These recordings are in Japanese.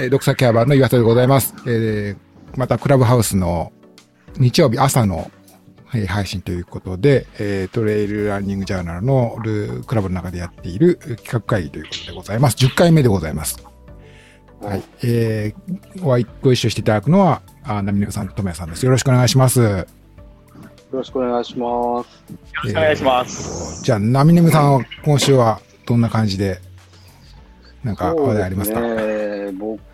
えー、ドクサケアバーの岩田でございます。えー、また、クラブハウスの日曜日朝の、えー配信ということで、えー、トレイルランニングジャーナルのルクラブの中でやっている企画会議ということでございます。10回目でございます。はい。えー、お会い、ご一緒していただくのは、あナミネムさんとともやさんです。よろしくお願いします。よろしくお願いします。よろしくお願いします。じゃあ、ナミネムさんは今週はどんな感じで、なんか話題ありますか？そうですね、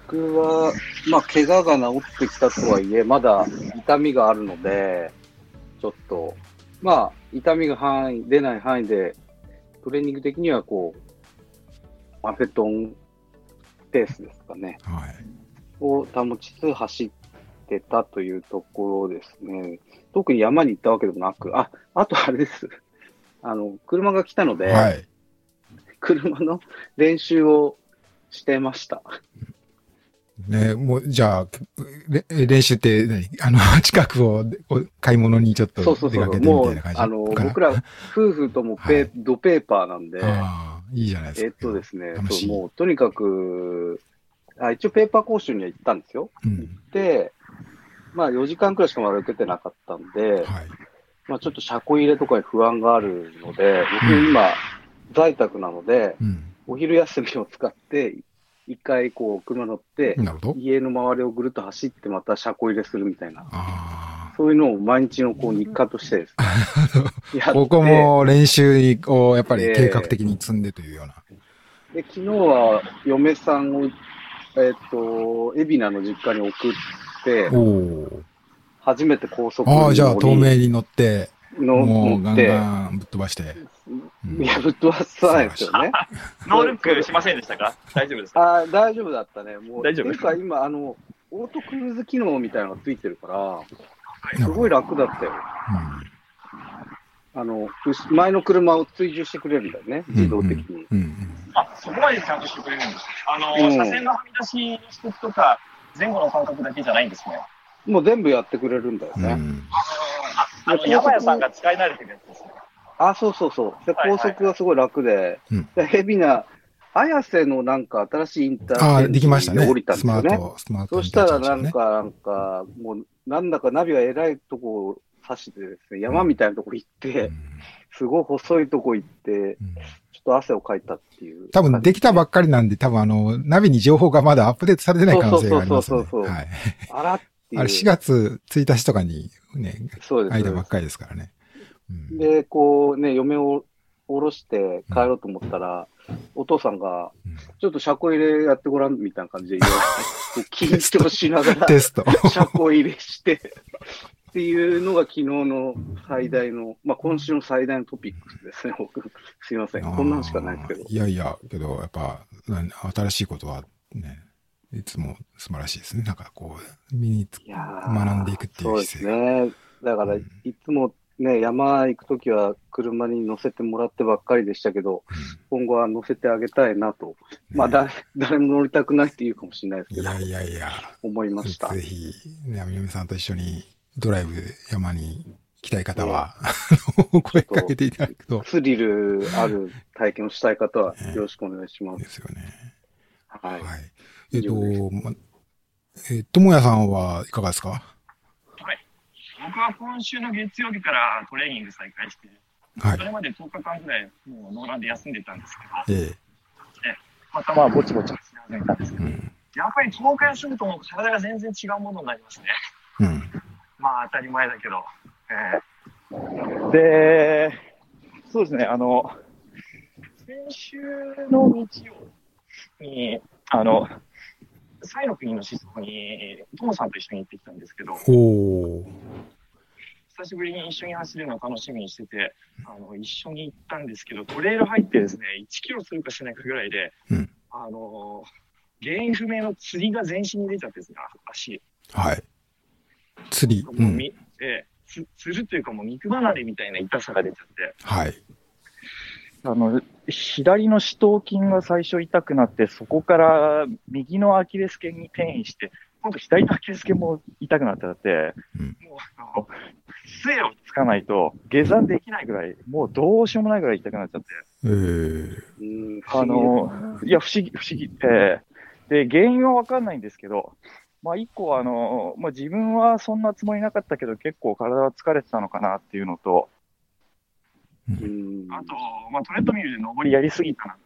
僕は、まあ、怪我が治ってきたとはいえ、まだ痛みがあるので、ちょっと、まあ、痛みが範囲、出ない範囲で、トレーニング的にはこう、マフェトンペースですかね、はい。を保ちつつ走ってたというところですね。特に山に行ったわけでもなく、あ、あとあれです。あの、車が来たので、はい。車の練習をしてました。ね、もう、じゃあ、れ練習って何、あの、近くをお買い物にちょっと。出かけてみもたいうな感じ？あの、僕ら、夫婦ともペ、はいドペーパーなんで、ああ、いいじゃないですえっか。とですね、そうもう、とにかく、あ一応ペーパー講習には行ったんですよ。うん。で、まあ4時間くらいしかまだ受けてなかったんで、はい。まあちょっと車庫入れとかに不安があるので、僕今、在宅なので、うん。お昼休みを使って、一回こう、車乗って。家の周りをぐるっと走ってまた車庫入れするみたいな、あそういうのを毎日のこう日課としてですね。ここも練習をやっぱり計画的に積んでというような。で、昨日は嫁さんを、えっ、と、海老名の実家に送って。初めて高速に乗りああ、じゃあ、透明に乗って、のもうガン乗って、ガンぶっ飛ばして。うんいや、ぶっ飛ばさないですよね。ノールックしませんでしたか？大丈夫ですか？ああ、大丈夫だったね。もう、大丈夫っていうか今、あの、オートクルーズ機能みたいなのがついてるから、なすごい楽だったよ。あの、後前の車を追従してくれるんだよね、うん自動的に。うんうんあ、そこまでちゃんとしてくれるんですあの、うん車線のはみ出しの指摘とか、前後の感覚だけじゃないんですね。もう全部やってくれるんだよね。うんうんあの、山屋さんが使い慣れてるやつですね。あ、そうそうそう。で、高速がすごい楽で、うんで、海老名、綾瀬のなんか新しいインターできましたねに降りた。んでスすよね。マート、スマートそしたらなんか、なんか、もう、なんだかナビが偉いとこを指してですね、山みたいなとこ行って、ねすごい細いとこ行って、うんうんちょっと汗をかいたっていう。多分できたばっかりなんで、多分あの、ナビに情報がまだアップデートされてない可能性がありますね。そうそうそうそうはい。あらっていう。あれ4月1日とかにね、そうです。間ばっかりですからね。うんで、こうね、嫁を降ろして帰ろうと思ったら、お父さんが、うんちょっと車庫入れやってごらんみたいな感じで言われて、緊張しながらテスト。車庫入れして、っていうのが昨日の最大の、まあ今週の最大のトピックスですね、僕。すいません。こんなのしかないですけど。いやいや、けどやっぱ、新しいことはね、いつも素晴らしいですね。なんかこう、身につ学んでいくっていうそうです姿勢。ね。だから、うんいつもね、山行くときは車に乗せてもらってばっかりでしたけど、今後は乗せてあげたいなと。まあ、だ、誰も乗りたくないって言うかもしれないですけど、いやいやいや、思いました。ぜひ、ね、みのみさんと一緒にドライブ山に来たい方は、声かけていただくと、スリルある体験をしたい方はよろしくお願いしま。ですすよね。はい。はい。えっ、とえー、ともやさんはいかがですか？はい。僕は今週の月曜日からトレーニング再開して、はいそ。れまで10日間ぐらい、もうノーランで休んでたんですけど、えまたまあ、ぼちぼち始めたんですけど、えうん。やっぱり10日休むともう体が全然違うものになりますね。うん。まあ当たり前だけど。えで、そうですね、あの、先週の日曜に、あの、サイの国の思想に、トモさんと一緒に行ってきたんですけど。久しぶりに一緒に走るのを楽しみにしてて、あの、一緒に行ったんですけど、トレイル入ってですね、1キロするかしないかぐらいで、うんあの、原因不明の釣りが全身に出ちゃってですね、足。はい。釣り。う。んみえーつ釣るというかもう肉離れみたいな痛さが出ちゃって、はい。あの、左の四頭筋が最初痛くなって、そこから右のアキレス腱に転移して、今度左のアキレス腱も痛くなっちゃって、うんもう、あの、杖をつかないと下山できないぐらい、もうどうしようもないぐらい痛くなっちゃって。えー、うんあの、いや、不思議、不思議。えーで、原因はわかんないんですけど、まあ一個はあの、まあ自分はそんなつもりなかったけど結構体は疲れてたのかなっていうのと、うん。あと、まあトレッドミルで登りやりすぎたな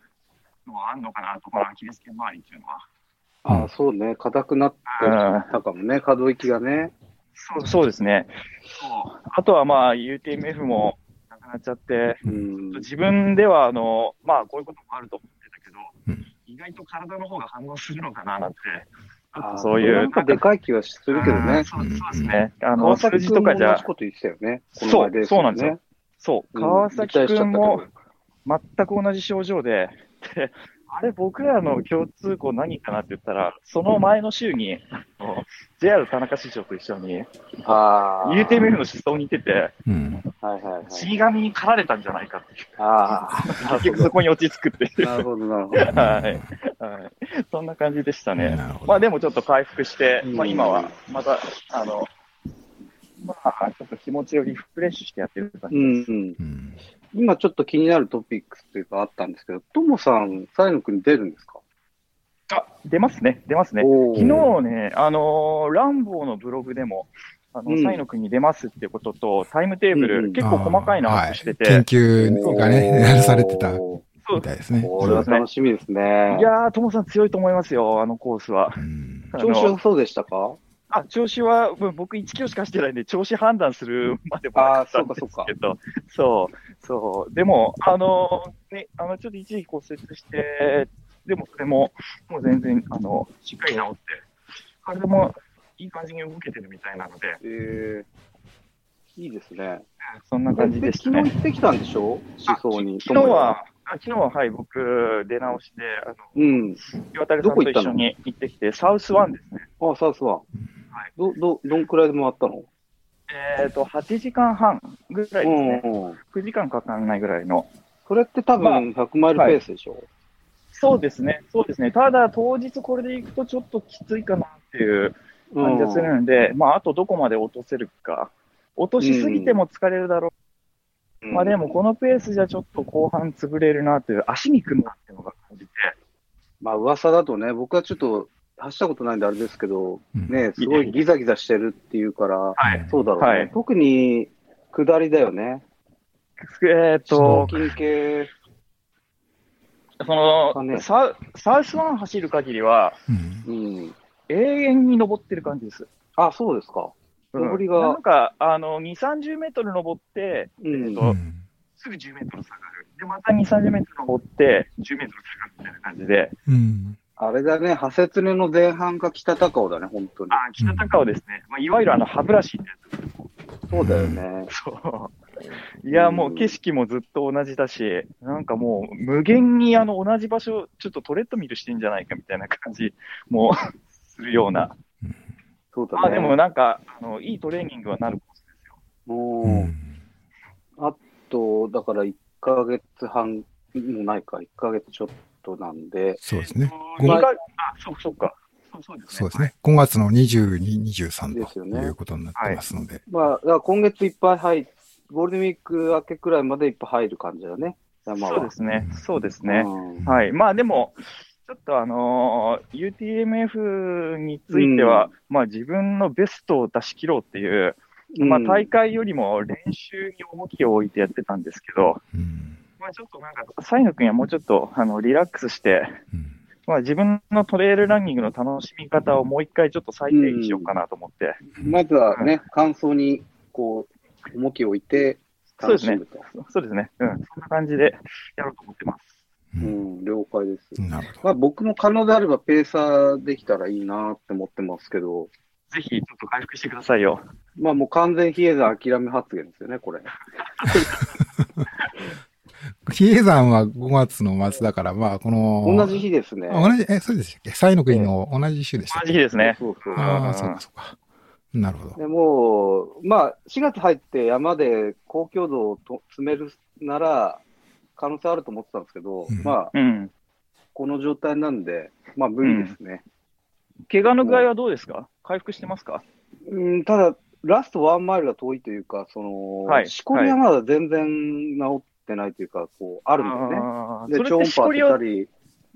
のはあんのかなと、このアキレス腱周りっていうのは。ああ、そうね。硬くなってたかもね。可動域がね。そうそうですね。あとはまあ UTMF もなくなっちゃって、うん。自分ではあの、まあこういうこともあると思ってたけど、うん意外と体の方が反応するのかななんて、そういうなんかでかい気はするけどね。そうですね。あの、川数字とかじゃ。そうそうなんですよ。そう、うん川崎君もど全く同じ症状で、で、あれ、僕らの共通項何かなって言ったら、その前の週に、あの JR 田中市長と一緒に。UTMF の思想に行ってて、うん。はいはいはい。死神に狩られたんじゃないかっていう。ああ。結局そこに落ち着くっていう。なるほど、なるほど。はい。はい。そんな感じでしたね。まあでもちょっと回復して、うんまあ今はまた、あの、まあちょっと気持ちをリフレッシュしてやってる感じうです。んうん。うん。今ちょっと気になるトピックスというかあったんですけど、ともさん、サイの国出るんですか？あ、出ますね、出ますね。昨日ね、あのーランボーのブログでも、あの、うんサイの国に出ますっていうことと、タイムテーブル、うんうん結構細かいのアップしてて、はい研究がね、やらされてたおそうみたいですね。ーこれは楽しみですね。いやー、ともさん強いと思いますよ、あのコースは。調子良そうでしたか？あ、調子は、うん僕1キロしかしてないんで、調子判断するまでもなかったんですけど、そう、そう。でも、あの、ね、あの、ちょっと一時骨折して、でもそれも、もう全然、あの、しっかり治って、体もいい感じに動けてるみたいなので、えー、いいですね。そんな感じでしたね。昨日行ってきたんでしょ？思想に。昨日は、あ昨日は、はい、僕、出直しで、あの、うん。岩谷さんと一緒に行ってきて、サウスワンですね。あ、サウスワン。はいど、ど、どんくらいで回ったの？えっ、と、8時間半ぐらいですね。うんうん。9時間かかんないぐらいの。それって多まあ分100マイルペースでしょ、そうですね、そうですね。ただ、当日これで行くとちょっときついかなっていう感じがするんで、まあ、あとどこまで落とせるか。落としすぎても疲れるだろう。うんまあでも、このペースじゃちょっと後半潰れるなという、足にくるなっていうのが感じて。まあ噂だとね、僕はちょっと走ったことないんであれですけど、うんね、すごいギザギザしてるっていうから、はい。そうだろうね。はい特に下りだよね。えっ、と、筋系、その、かねサウサウスワン走る限りは、うん。うん。永遠に登ってる感じです。あ、そうですか。うん上りがなんか、あの、2、30メートル登って、うん。そうすぐ10メートル下がる。で、また2、30メートル登って、10メートル下がるみたいな感じで、うん。あれだね、ハセツネの前半が北高尾だね、本当に。あ、北高尾ですね。まあ、いわゆるあの、歯ブラシってやつ。そうだよね。そう。いや、もう景色もずっと同じだし、なんかもう無限にあの同じ場所、ちょっとトレッドミルしてんじゃないかみたいな感じもするような。そうだね。まあでもなんか、あの、いいトレーニングはなるコースですよ。もう、うん。あと、だから1ヶ月半もないか、1ヶ月ちょっとなんで、そうですね。あ、そうそうか。そうですね。そうですね。5月の22、23ということになってますので。まあ、だから今月いっぱい入ゴールデンウィーク明けくらいまでいっぱい入る感じだね、山は。そうですね。そうですね。うんはい。まあでも、ちょっとあのー UTMF については、まあ自分のベストを出し切ろうっていう、まあ大会よりも練習に重きを置いてやってたんですけど、うん。まあちょっとなんか、サイノ君はもうちょっとあのリラックスして、うんまあ自分のトレイルランニングの楽しみ方をもう一回ちょっと再定義しようかなと思って、まずはね、感想に、こう、重きを置いて、楽しむと。そうですね。うん。そんな感じでやろうと思ってます。ううんん、了解です。なるほど。まあ僕も可能であればペーサーできたらいいなって思ってますけど、ぜひちょっと回復してくださいよ。まあもう完全比叡山諦め発言ですよね、これ。比叡山は5月の末だから、まあ、この、同じ日ですね。あ同じ、え、そうでしたっけ？サイの国の同じ週でしたっ同けじ日ですね。そうそう。ああ、そうか、そうか。なるほど。でもう、まあ、4月入って山で高強度をと詰めるなら、可能性あると思ってたんですけど、うんまあ、うん。この状態なんで、まあ、無理ですね。怪我の具合はどうですか？回復してますか？うん、ただ、ラストワンマイルが遠いというか、その、はいしこりはまだ全然治ってないというか、こう、あるんだよね。で、超音波当ってたり、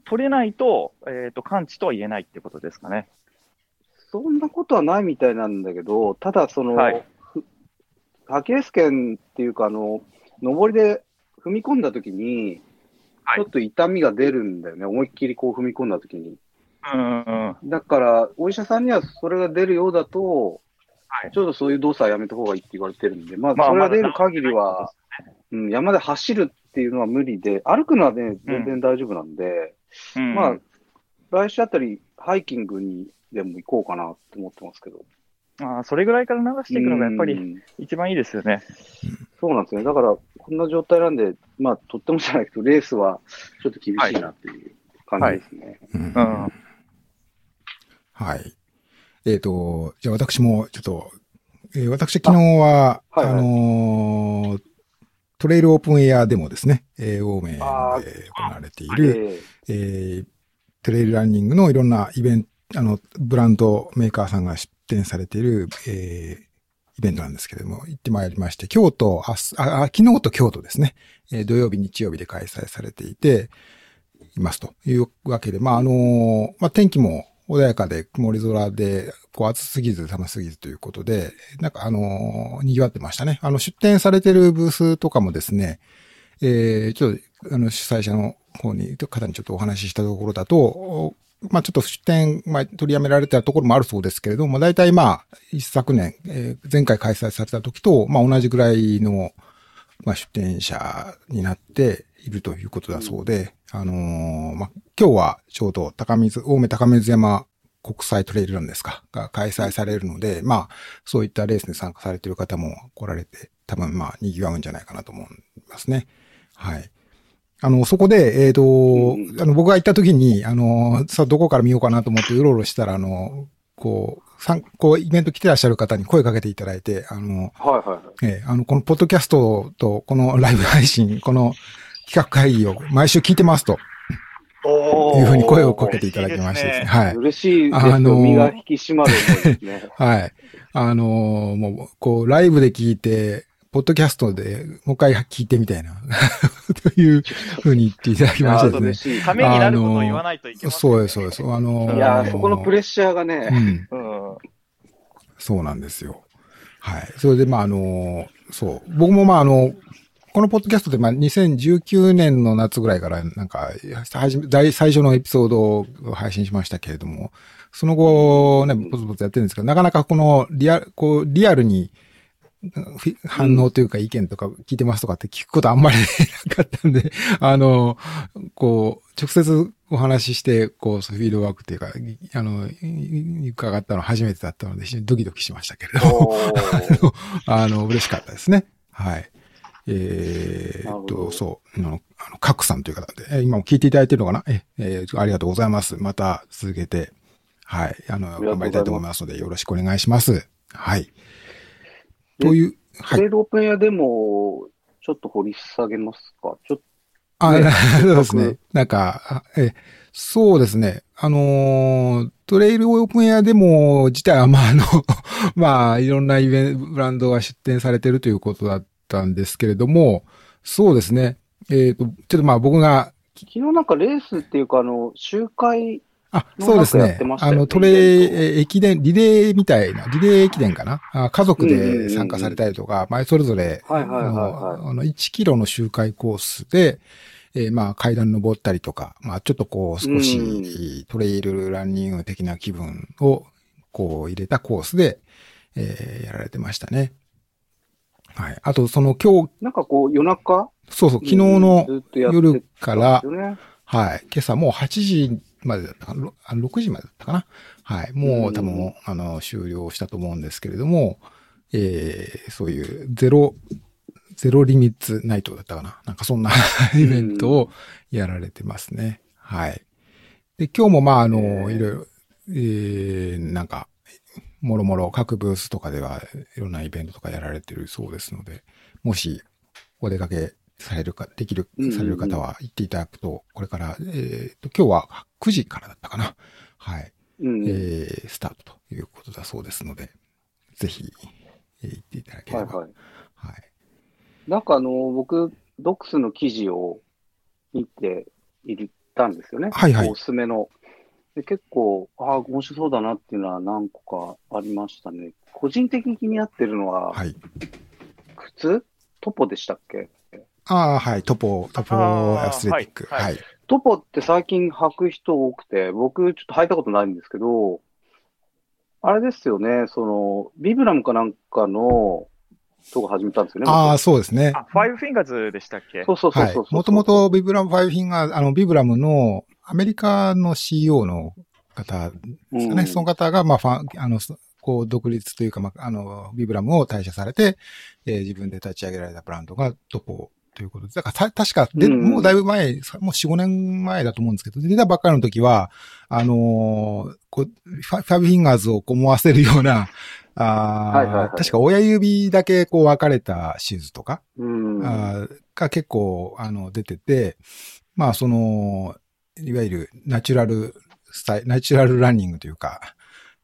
取れないと、えっ、ー、と、完治とは言えないってことですかね。そんなことはないみたいなんだけど、ただその、はい、アキレス腱っていうか、あの、上りで踏み込んだときに、ちょっと痛みが出るんだよね、はい、思いっきりこう踏み込んだときに。うんだから、お医者さんにはそれが出るようだと、はい、ちょっとそういう動作はやめた方がいいって言われてるんで、まあ、それが出る限りは、うん、山で走るっていうのは無理で、歩くのはね、全然大丈夫なんで、うん、まあ、来週あたり、ハイキングにでも行こうかなと思ってますけど。ああ、それぐらいから流していくのがやっぱり一番いいですよね。そうなんですね。だから、こんな状態なんで、まあ、とってもじゃないけど、レースはちょっと厳しいなっていう感じですね。はい。はい。えっ、ー、と、じゃあ私もちょっと、えー、私昨日は、あはいはい、あのー、トレイルオープンエアでもですね、えー、オーメンで行われている、えー、トレイルランニングのいろんなイベント、あの、ブランドメーカーさんが出展されている、えー、イベントなんですけれども、行ってまいりまして、京都、あ、あ昨日と京都ですね、えー、土曜日、日曜日で開催されていて、いますというわけで、まあ、あのー、まあ、天気も穏やかで曇り空で、こう暑すぎず寒すぎずということで、なんかあの、賑わってましたね。あの、出展されてるブースとかもですね、えー、ちょっと、あの、主催者の方に、方にちょっとお話ししたところだと、まあちょっと出展、まあ取りやめられたところもあるそうですけれども、大体まあ、一昨年、えー、前回開催された時と、まあ同じぐらいの、まあ出展者になっているということだそうで、あのー、まあ今日はちょうど高水、青梅高水山国際トレイルランですか、が開催されるので、まあ、そういったレースに参加されている方も来られて、多分まあ、賑わうんじゃないかなと思いますね。はい。あの、そこで、えっ、ー、と、あの、僕が行った時に、あの、さあ、どこから見ようかなと思ってうろうろしたら、あの、こう、さん、こう、イベント来てらっしゃる方に声かけていただいて、あの、はいはい、えー、あの、このポッドキャストと、このライブ配信、この企画会議を毎週聞いてますと。いうふうに声をかけていただきましてですね。はい。嬉しいですあの身が引き締まるですね。はい。あのもう、こう、ライブで聞いて、ポッドキャストでもう一回聞いてみたいな というふうに言っていただきましてですね。ためになることを言わないといけない、ね、そうです、そうです。あのー、いやそこのプレッシャーがね、うん、うん、そうなんですよ。はい。それで、まあ、あのー、そう。僕もまあ、あの、このポッドキャストで、まあ、2019年の夏ぐらいから、なんか、最初のエピソードを配信しましたけれども、その後、ね、ポツポツやってるんですけど、なかなかこのリアル、こう、リアルに、反応というか意見とか聞いてますとかって聞くことあんまり なかったんで、あの、こう、直接お話しして、こう、フィードバックっていうか、あの、伺ったの初めてだったので、非常にドキドキしましたけれども、あの、嬉しかったですね。はい。えー、っと、そう、あの、あの、カクさんという方で、今も聞いていただいてるのかな？え、えー、ありがとうございます。また続けて、はい、あの、頑張りたいと思いますので、よろしくお願いします。はい。という、はい。トレードオープン屋でも、ちょっと掘り下げますか？ちょっと。あ、そうですね。なんか、え、そうですね。あのー、トレイルオープンエアでも自体は、まあ、あの まあ、いろんなイベント、ブランドが出展されてるということだったんですけれども、そうですね。えっ、ー、と、ちょっとまあ僕が。昨日なんかレースっていうか、あの、集会あ、そうですね。あの、トレ駅伝、リレーみたいな、リレー駅伝かな？あ家族で参加されたりとか、前それぞれ、あの、1キロの周回コースで、えー、まあ階段登ったりとか、まあちょっとこう少しトレイルランニング的な気分をこう入れたコースで、えー、やられてましたね。はい。あとその今日。なんかこう夜中そうそう、昨日の夜から、はい。今朝もう8時までだったかな、6時までだったかな。はい。もう多分、あの、終了したと思うんですけれども、えー、そういうゼロ、ゼロリミッツナイトだったかな。なんかそんなイベントをやられてますね。はい。で、今日もまあ、あの、いろいろ、えー、なんか、もろもろ各ブースとかではいろんなイベントとかやられてるそうですので、もしお出かけされるか、できる、される方は行っていただくと、これから、えっ、ー、と、今日は9時からだったかな。はい。うん、えー、スタートということだそうですので、ぜひ、えー、行っていただければ。はい、はい、はい。なんかあの、僕、ドックスの記事を見ているたんですよね。はいはいおすすめの。で結構、ああ、面白そうだなっていうのは何個かありましたね。個人的に気になってるのは、はい。靴？トポでしたっけ？ああ、はい。トポ、トポアスレティック。はいははいい。トポって最近履く人多くて、僕ちょっと履いたことないんですけど、あれですよね、その、ビブラムかなんかの、とこ始めたんですよね。ああ、そうですね。あ、ファイブフィンガーズでしたっけ？そうそうそうはいそう。もともとビブラム5フィンガー、あの、ビブラムのアメリカの CEO の方ですかね。うんその方が、まあ、ファン、あの、そこう、独立というか、まあ、あの、ビブラムを退社されて、えー自分で立ち上げられたブランドがトポということで、だからた、確か、で、うん。もうだいぶ前、もう4、5年前だと思うんですけど、出たばっかりの時は、あのーこう、ファイブフィンガーズをこう思わせるような、あーはいはいはい。確か親指だけこう分かれたシューズとか、うん。あーが結構、あの、出てて、まあ、その、いわゆるナチュラルスタイル、ナチュラルランニングというか、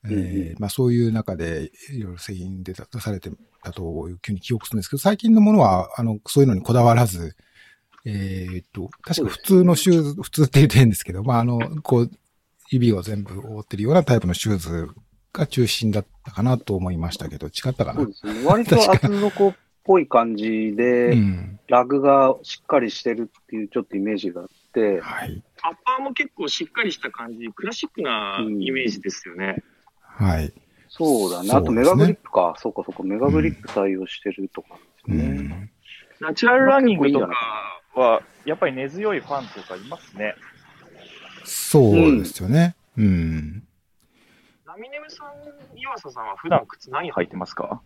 えーまあ、そういう中で、いろいろ製品で出されてたというふうに記憶するんですけど、最近のものは、あの、そういうのにこだわらず、えーっと、確か普通のシューズ、普通って言うと変ですけど、まあ、あの、こう、指を全部覆ってるようなタイプのシューズが中心だったかなと思いましたけど、違ったかな？そうですね。割と厚底っぽい感じで、うん。ラグがしっかりしてるっていうちょっとイメージがあって、はい。アッパーも結構しっかりした感じ、クラシックなイメージですよね。はい。そうだね。あとメガグリップか。そうかそうか。メガグリップ対応してるとかう。ん。ナチュラルランニングとまあかは、やっぱり根強いファンとかいますね。そうですよね。うん。ラミネムさん、岩佐さんは普段靴何履いてますか？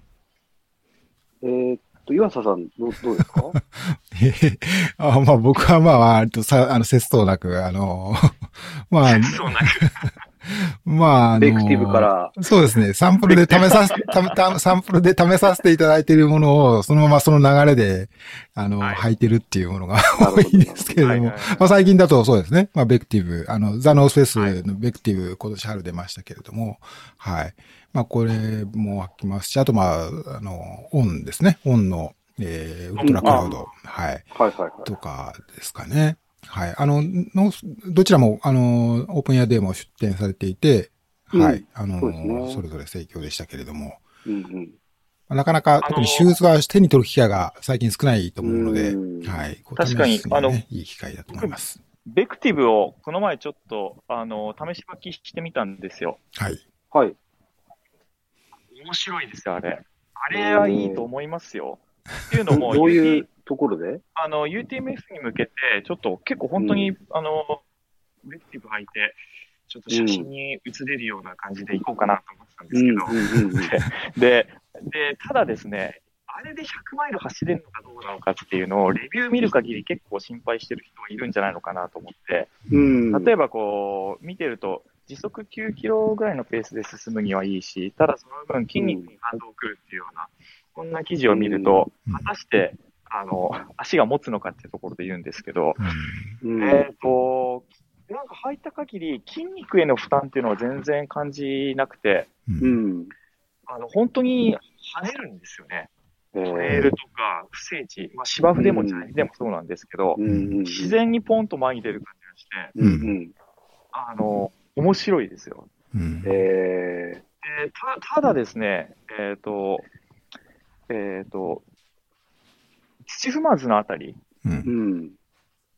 えーっと、岩佐さん、どうどうですか？へ へあまあ僕はまあ割とさ、あの、節操なく、あの、まあ、そうなんか、まあ、あの、ベクティブから。そうですね。サンプルで試させ、たたサンプルで試させていただいているものを、そのままその流れで、あの、はい履いてるっていうものが多いんですけれども、はいはいはいまあ最近だとそうですね。まあベクティブ、あの、ザ・ノースフェスのベクティブ、今年春出ましたけれども、はい。まあこれも履きますし、あとまあ、あの、オンですね。オンの、えー、ウルトラクラウド、はい。はいはいはい。とかですかね。はい。あの、のどちらも、あの、オープンエアデーも出展されていて、うんはい。あの、そねそれぞれ盛況でしたけれども、うんうん。なかなか、特にシューズは手に取る機会が最近少ないと思うので、うんはい。確かにあのいい機会だと思います。ベクティブをこの前ちょっと、あの、試し履きしてみたんですよ。はい。はい。面白いですよ。あれ。あれはいいと思いますよ。っていうのも、どういうところで？あの、UTMF に向けて、ちょっと結構本当に、うあの、ベクティブ履いて、ちょっと写真に写れるような感じでいこうかなと思ってたんですけど、で、で、ただですね、あれで100マイル走れるのかどうなのかっていうのを、レビュー見る限り結構心配してる人がいるんじゃないのかなと思って、うん。例えばこう、見てると、時速9キロぐらいのペースで進むにはいいし、ただその分筋肉に反動をくるっていうような、こんな記事を見ると、うん。果たして、あの、足が持つのかっていうところで言うんですけど、うん。えっ、と、なんか履いた限り筋肉への負担っていうのは全然感じなくて。あの、本当に跳ねるんですよね。えトレイルとか、不整地、まあ、芝生でもチャでもそうなんですけど、うん自然にポンと前に出る感じがして。あの、面白いですよ。うん。ええーたただですね、えっ、と、えっ、と、土踏まずのあたり。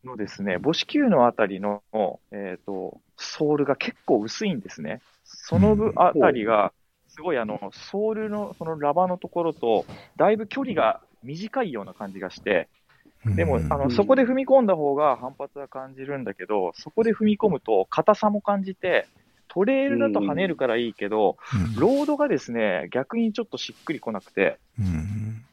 のですね、母子球のあたりの、えっ、と、ソールが結構薄いんですね。その部あたりが、すごいあの、ソールのそのラバーのところと、だいぶ距離が短いような感じがして、でも、あの、うんそこで踏み込んだ方が反発は感じるんだけど、そこで踏み込むと硬さも感じて、トレイルだと跳ねるからいいけど、うん。ロードがですね、逆にちょっとしっくりこなくて、うん。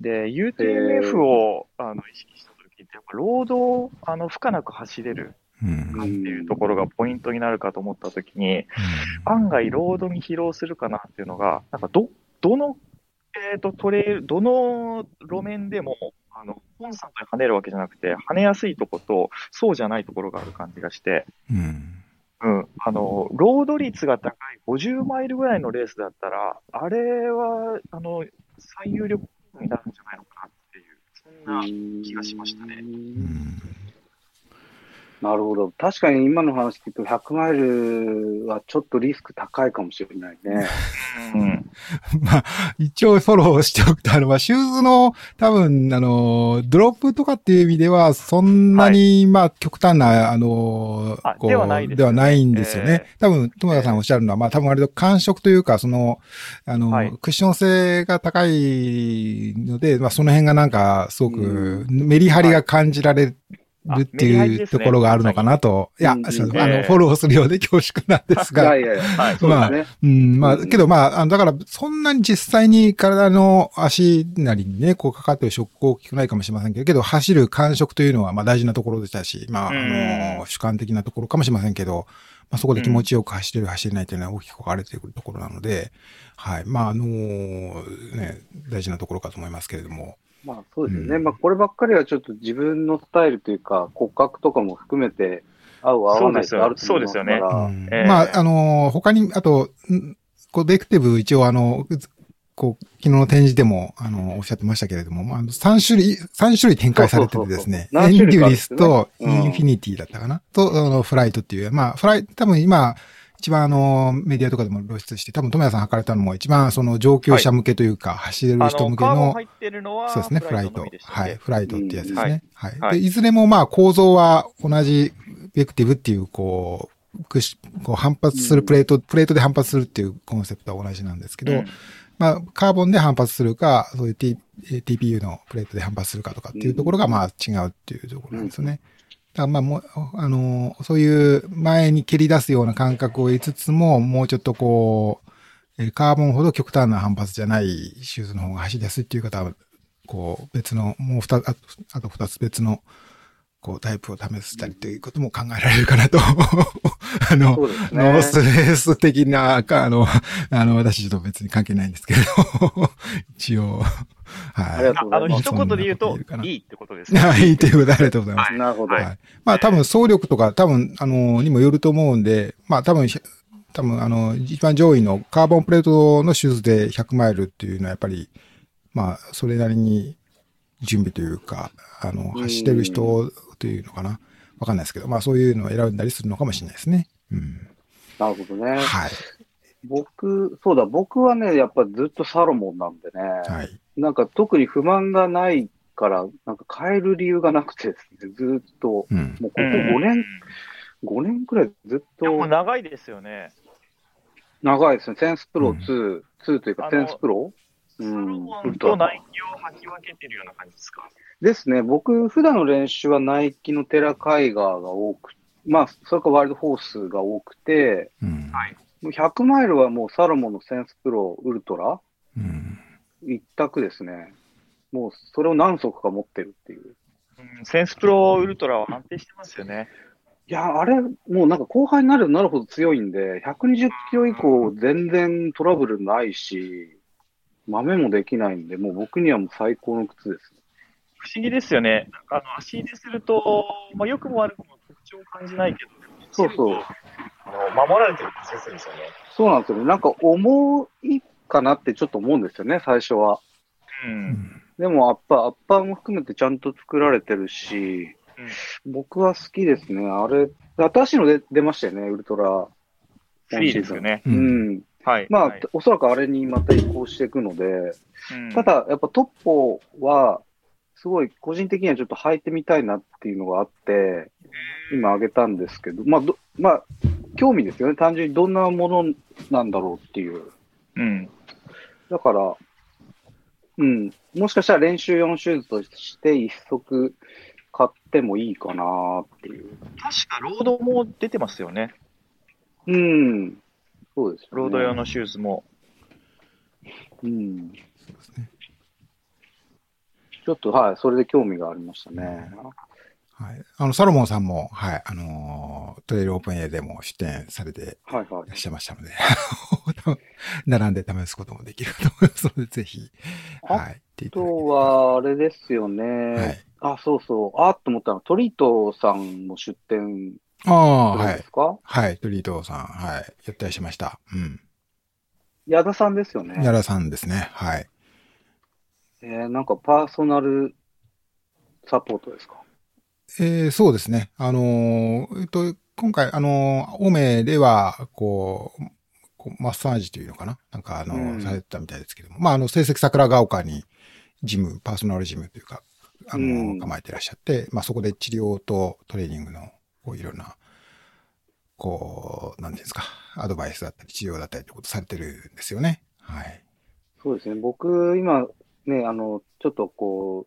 で、UTMF をあの意識したときって、やっぱロードをあの負荷なく走れるっていうところがポイントになるかと思ったときに、案外ロードに疲労するかなっていうのが、なんかど、どの、えっ、と、トレイル、どの路面でも、あの、コンスタントに跳ねるわけじゃなくて、跳ねやすいとこと、そうじゃないところがある感じがして、うんうん。あの、ロード率が高い50マイルぐらいのレースだったら、あれは、あの、最有力になるんじゃないのかなっていう、そんな気がしましたね。うんなるほど。確かに今の話聞くと100マイルはちょっとリスク高いかもしれないね。うん。まあ、一応フォローしておくと、あの、まあ、シューズの多分、あの、ドロップとかっていう意味では、そんなに、はい、まあ、極端な、あの、こうではないで、ね、はないんですよね。えー、多分、友田さんおっしゃるのは、まあ、多分割と感触というか、その、あの、はい、クッション性が高いので、まあ、その辺がなんか、すごく、メリハリが感じられるっていうところがあるのかなと。いや、あの、フォローするようで恐縮なんですが。いやいやはい、まあ、うん、まあ、けどまあ、だから、そんなに実際に体の足なりにね、こうかかってるショック大きくないかもしれませんけど、けど走る感触というのは、まあ大事なところでしたし、まあ、あの、主観的なところかもしれませんけど、まあそこで気持ちよく走れる、走れないというのは大きく分かれてくるところなので、はい。まあ、あの、ね、大事なところかと思いますけれども。まあそうですね。うん、まあこればっかりはちょっと自分のスタイルというか骨格とかも含めて合う合わないとあると思いますから。そうですよね。うん、まああの、他に、あと、こうデクティブ一応あの、こう、昨日の展示でも、あの、おっしゃってましたけれども、まあ、3種類、3種類展開されててですね、エンデュリスとインフィニティだったかな、うん、と、あの、フライトっていう、まあ、フライト、多分今、一番あの、メディアとかでも露出して、多分、富谷さん測れたのも一番その上級者向けというか、はい、走れる人向けの、そうですね、フライト。はい、フライトってやつですね。はい。はい、でいずれもまあ構造は同じベクティブっていう、こう、こう反発するプレート、うん、プレートで反発するっていうコンセプトは同じなんですけど、うん、まあ、カーボンで反発するか、そういう T、TPU のプレートで反発するかとかっていうところがまあ違うっていうところなんですよね。だまあもう、あの、そういう前に蹴り出すような感覚を得つつも、もうちょっとこう、カーボンほど極端な反発じゃないシューズの方が走りやすいっていう方は、こう、別の、もう二つ、あと二つ別の、こう、タイプを試したりということも考えられるかなと。あの、ね、ノースレース的な、あの、あの、私ちょっと別に関係ないんですけれど、一応、はい。ああの、一言で言うと、いいってことですね。いいっていうことでありがとうございます。なるほど。はい。まあ多分総力とか多分、あの、にもよると思うんで、まあ多分、多分あの、一番上位のカーボンプレートのシューズで100マイルっていうのはやっぱり、まあ、それなりに準備というか、あの、走れる人というのかな。わかんないですけど、まあそういうのを選んだりするのかもしれないですね。うん。なるほどね。はい。僕、そうだ、僕はね、やっぱずっとサロモンなんでね。はい。なんか特に不満がないから、なんか変える理由がなくてですね、ずっと、うん、もうここ5年、うん、5年くらいずっと。も長いですよね。長いですね。センスプロ2、うん、2というかセンスプロ？うん。とナイキを履き分けてるような感じですか？ですね。僕、普段の練習はナイキのテラカイガーが多く、まあ、それかワイルドフォースが多くて、うん、100マイルはもうサロモンのセンスプロウルトラ、うん、一択ですね。もうそれを何足か持ってるっていう。うん、センスプロウルトラは安定してますよね。いや、あれ、もうなんか後輩になるなるほど強いんで、120キロ以降全然トラブルないし、豆もできないんで、もう僕にはもう最高の靴です。不思議ですよね。あの足入れすると、まあ、良くも悪くも特徴を感じないけど、そうそう。あの守られてる気がするんですよね。そうなんですよね。なんか重いかなってちょっと思うんですよね、最初は。うん。でも、アッパー、アッパーも含めてちゃんと作られてるし、うん、僕は好きですね。あれ、新しいので出ましたよね、ウルトラ。いいですよね。うん。はい。まあ、はい、おそらくあれにまた移行していくので、うん、ただ、やっぱトッポは、すごい個人的にはちょっと履いてみたいなっていうのがあって、今あげたんですけど、まあ、どまあ、興味ですよね。単純にどんなものなんだろうっていう。うん。だから、うん。もしかしたら練習用シューズとして一足買ってもいいかなっていう。確かロードも出てますよね。うん。そうです、ね、ロード用のシューズも。うん。ちょっと、はい、それで興味がありましたね。はい。あの、サロモンさんも、はい、あのー、トレイルオープンエアでも出展されていらっしゃいましたので、はいはい、並んで試すこともできると思いますので、ぜひ、はい。あとは、あれですよね。はい。あ、そうそう。あっと思ったのトリートさんも出展ああ、はい。はい。トリートさん、はい。やったりしました。うん。矢田さんですよね。矢田さんですね。はい。えー、なんかパーソナルサポートですか？えー、そうですね。あのー、えっと、今回、あのー、オメでは、こう、こうマッサージというのかな？なんか、あの、うん、されてたみたいですけども。まあ、あの、成績桜ヶ丘に、ジム、パーソナルジムというか、あの、うん、構えてらっしゃって、まあ、そこで治療とトレーニングの、こう、いろんな、こう、なんですか、アドバイスだったり、治療だったりってことされてるんですよね。はい。そうですね。僕、今、ね、あの、ちょっとこう、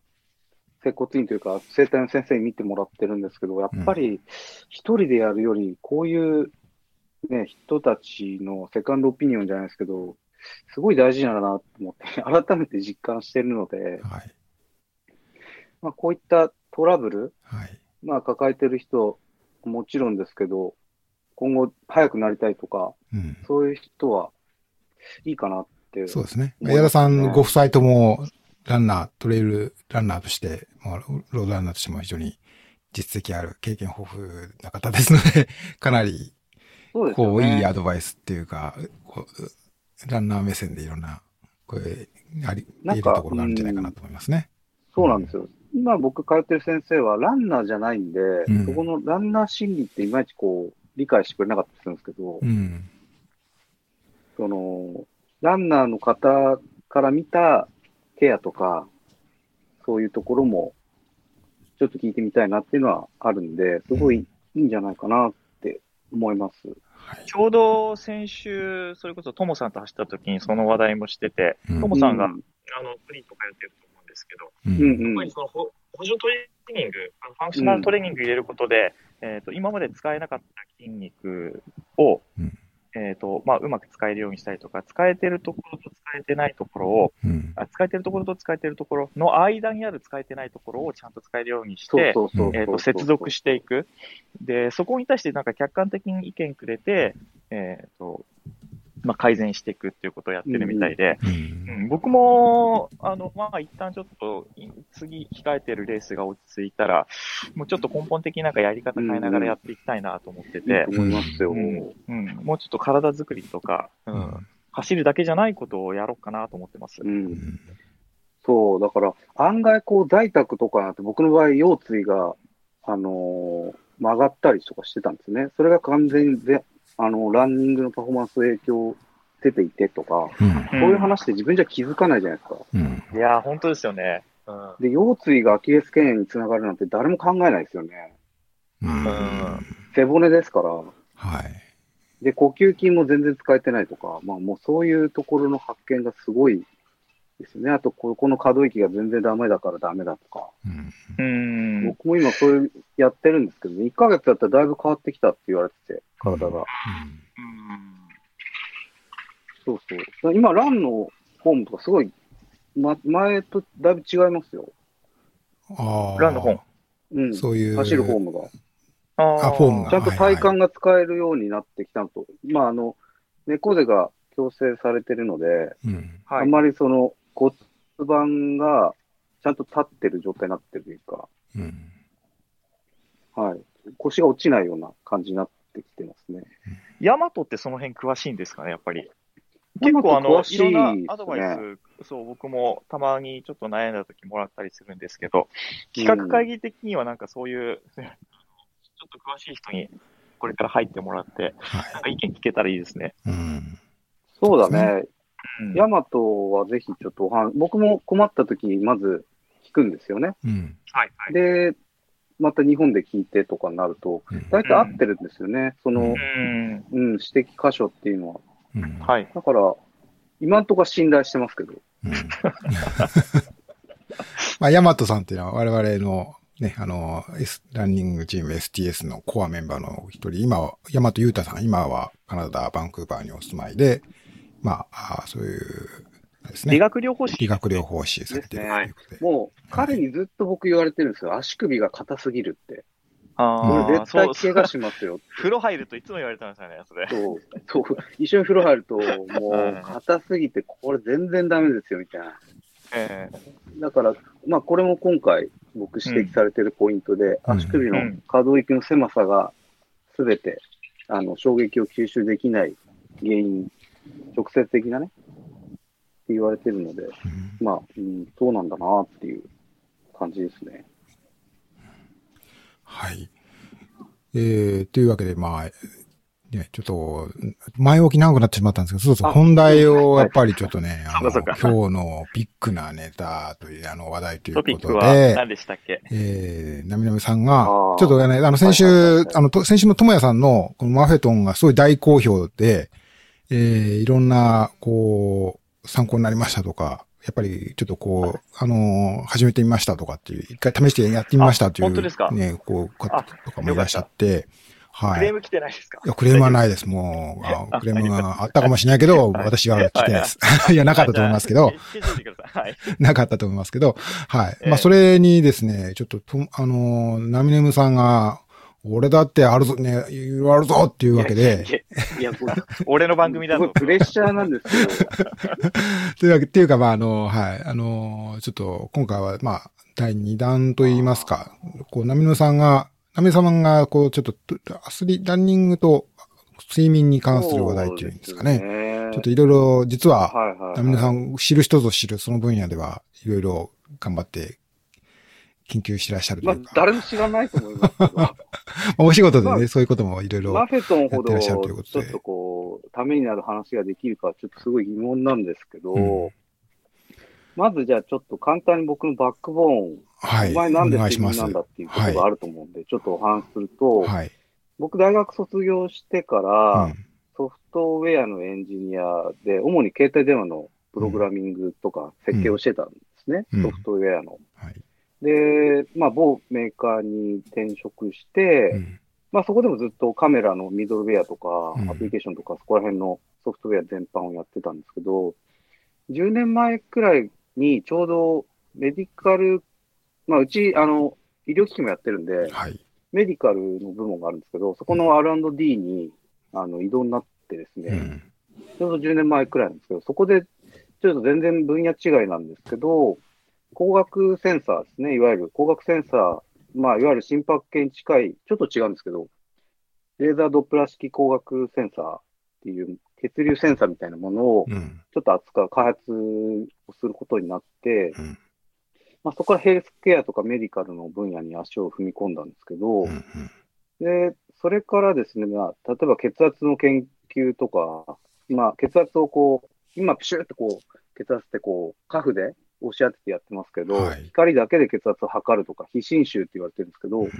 接骨院というか、生体の先生に見てもらってるんですけど、やっぱり一人でやるより、こういうね、人たちのセカンドオピニオンじゃないですけど、すごい大事なんだなと思って、改めて実感してるので、はい、まあ、こういったトラブル、はい、まあ、抱えてる人、もちろんですけど、今後早くなりたいとか、うん、そういう人はいいかなって。そうですね。矢田さんご夫妻ともランナー、トレイルランナーとして、まあ、ロードランナーとしても非常に実績ある、経験豊富な方ですので、かなり、こう、ね、いいアドバイスっていうか、こうランナー目線でいろんな、これ、あり、言えるところがあるんじゃないかなと思いますね。そうなんですよ。今僕通ってる先生はランナーじゃないんで、うん、そこのランナー心理っていまいちこう、理解してくれなかったりするんですけど、うん、その、ランナーの方から見たケアとか、そういうところも、ちょっと聞いてみたいなっていうのはあるんで、すごいいいんじゃないかなって思います。ちょうど先週、それこそトモさんと走った時にその話題もしてて、うん、トモさんが、うん、あの、プリンとかやってると思うんですけど、うん、やっぱりその補助トレーニング、あのファンクショナルトレーニング入れることで、えっ、ー、と、今まで使えなかった筋肉を、えっ、ー、と、まあ、うまく使えるようにしたりとか、使えてるところと使えてないところを、うん、あ使えてるところと使えてるところの間にある使えてないところをちゃんと使えるようにして、えっ、と、接続していく。で、そこに対してなんか客観的に意見くれて、えっ、ー、と、まあ、改善していくっていうことをやってるみたいで、うん、うん、僕も、あの、まあ、一旦ちょっと、次控えてるレースが落ち着いたら、もうちょっと根本的になんかやり方変えながらやっていきたいなと思ってて、思いますよ、うん、うん。もうちょっと体作りとか、うん、走るだけじゃないことをやろうかなと思ってます。うん。そう、だから、案外こう、在宅とかなんて、僕の場合、腰椎が、あのー、曲がったりとかしてたんですね。それが完全にあの、ランニングのパフォーマンス影響出ていてとか、うん、そういう話って自分じゃ気づかないじゃないですか。うん、いや、本当ですよね。うん、で、腰椎がアキレス腱につながるなんて誰も考えないですよね。うん。背骨ですから。はい。で、呼吸筋も全然使えてないとか、まあもうそういうところの発見がすごいですね。あと、ここの可動域が全然ダメだからダメだとか。うん。僕も今そういうやってるんですけど、1ヶ月だったらだいぶ変わってきたって言われてて、体が。うん。そうそう。今、ランのフォームとかすごい、ま、前とだいぶ違いますよ。ああ。ランのフォーム？うん。そういう。走るフォームが。ああ、フォームが。ちゃんと体幹が使えるようになってきたのと、はいはい、まあ、あの、猫背が矯正されてるので、うん、あんまりその骨盤がちゃんと立ってる状態になってるというか、うん、はい。腰が落ちないような感じになってきてますね。ヤマトってその辺詳しいんですかね、やっぱり。結構あの、いろんなアドバイス、そう、僕もたまにちょっと悩んだ時もらったりするんですけど、企画会議的にはなんかそういう、うん、ちょっと詳しい人にこれから入ってもらって、はい、なんか意見聞けたらいいですね。うん、そうだね。ヤマトはぜひちょっとお話、僕も困った時にまず聞くんですよね。うん。はい、はい。で、また日本で聞いてとかになると、大体合ってるんですよね。その、うん、うん、指摘箇所っていうのは。うん、はい。だから、今んとこ信頼してますけど。うん、まあ、ヤマトさんっていうのは我々のね、あの、S、ランニングチーム STS のコアメンバーの一人、今は、ヤマトユータさん、今はカナダ、バンクーバーにお住まいで、まあ、あそういうですね。理学療法士。理学療法士されてるということで。もう、彼にずっと僕言われてるんですよ。足首が硬すぎるって。ああ。絶対怪我しますよ。風呂入るといつも言われてましたね、それ。そう。そう。一緒に風呂入ると、もう、硬すぎて、これ全然ダメですよ、みたいな。えー、だから、まあ、これも今回、僕指摘されてるポイントで、うん、足首の可動域の狭さが、すべて、あの、衝撃を吸収できない原因直接的なね、って言われてるので、うん、まあ、うん、そうなんだなっていう感じですね。はい。えー、というわけで、まあ、ね、ちょっと、前置き長くなってしまったんですけど、そうそう、本題をやっぱりちょっとね、あの、今日のビッグなネタという、あの、話題ということで。トピックは何でしたっけ？えー、なみなみさんが、ちょっとね、あの、先週、あの、先週のともやさんの、このマフェトンがすごい大好評で、えー、いろんな、こう、参考になりましたとか、やっぱりちょっとこう、あのー、始めてみましたとかっていう、一回試してやってみましたという、ね、こう、方とかもいらっしゃって、はい。クレーム来てないですか？いや、クレームはないです。もう、クレームがあったかもしれないけど、私は来てないです。いや、なかったと思いますけど、なかったと思いますけど、はい。まあ、それにですね、ちょっと、あの、ナミネムさんが、俺だってあるぞ、ね、いろいろあるぞっていうわけで。いや、俺の番組だと。プレッシャーなんですけど。というわけ、っていうか、まあ、あの、はい、あの、ちょっと、今回は、まあ、第2弾と言いますか、こう、ナミネムさんが、ナメ様が、こう、ちょっと、アスリ、ランニングと睡眠に関する話題っていうんですかね。ねちょっといろいろ、実は、ナミネさん、知る人ぞ知るその分野では、いろいろ頑張って研究してらっしゃるというか。まあ、誰も知らないと思いますけど。お仕事でね、まあ、そういうこともいろいろマフェトンほど、ちょっとこう、ためになる話ができるか、ちょっとすごい疑問なんですけど、うん、まずじゃあちょっと簡単に僕のバックボーンはい。お前なんで睡眠なんだっていうことがあると思うんで、はい、ちょっとお話すると、はい、僕大学卒業してから、うん、ソフトウェアのエンジニアで、主に携帯電話のプログラミングとか設計をしてたんですね、うん、ソフトウェアの。はい、で、まあ、某メーカーに転職して、うん、まあ、そこでもずっとカメラのミドルウェアとか、アプリケーションとか、そこら辺のソフトウェア全般をやってたんですけど、10年前くらいにちょうどメディカルまあ、うち、あの、医療機器もやってるんで、はい、メディカルの部門があるんですけど、そこの R&D に、あの移動になってですね、うん、ちょうど10年前くらいなんですけど、そこで、ちょっと全然分野違いなんですけど、光学センサーですね、いわゆる光学センサー、まあ、いわゆる心拍計に近い、ちょっと違うんですけど、レーザードップラー式光学センサーっていう血流センサーみたいなものを、ちょっと扱う、開発をすることになって、うん。まあ、そこからヘルスケアとかメディカルの分野に足を踏み込んだんですけど、うんうん、で、それからですね、まあ、例えば血圧の研究とか、まあ、血圧をこう、今プシューってこう、血圧ってこう、カフで押し当ててやってますけど、はい、光だけで血圧を測るとか、非侵襲って言われてるんですけど、うん、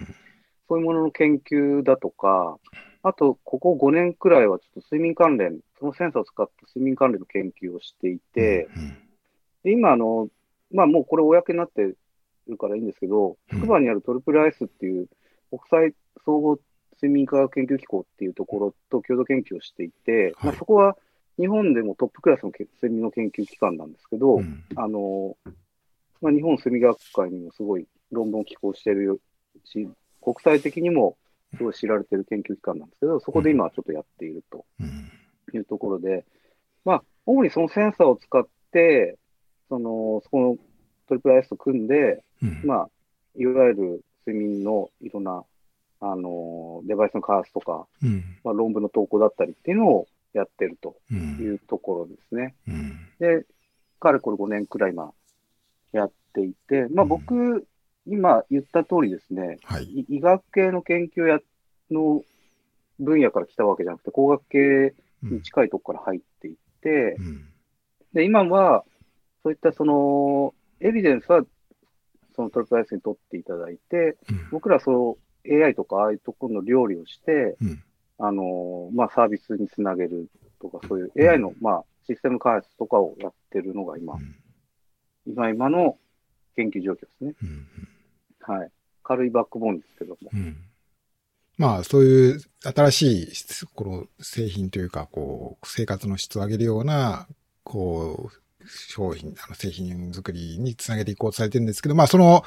そういうものの研究だとか、あと、ここ5年くらいはちょっと睡眠関連、そのセンサーを使った睡眠関連の研究をしていて、うんうん、で今、あの、まあもうこれ公になってるからいいんですけど、筑波にあるトリプルアイスっていう国際総合睡眠科学研究機構っていうところと共同研究をしていて、はい、まあ、そこは日本でもトップクラスの睡眠の研究機関なんですけど、うん、あの、まあ、日本睡眠学会にもすごい論文を寄稿してるし、国際的にもすごい知られてる研究機関なんですけど、そこで今ちょっとやっているというところで、まあ、主にそのセンサーを使って、その、そこのトリプル IS と組んで、うん、まあ、いわゆる睡眠のいろんな、あの、デバイスの開発とか、うん、まあ、論文の投稿だったりっていうのをやってるというところですね。うん、で、かれこれ5年くらい今、やっていて、まあ僕、今言った通りですね、はい、医学系の研究やの分野から来たわけじゃなくて、工学系に近いところから入っていって、で、今は、そういったその、エビデンスは、そのトリプルアイスに取っていただいて、うん、僕らそう AI とかああいうところの料理をして、うん、あの、まあ、サービスにつなげるとか、そういう AI の、まあ、システム開発とかをやってるのが今、今今の研究状況ですね。はい。軽いバックボーンですけども。まあ、そういう新しい、この製品というか、こう、生活の質を上げるような、こう、商品、あの製品作りにつなげていこうとされてるんですけど、まあその、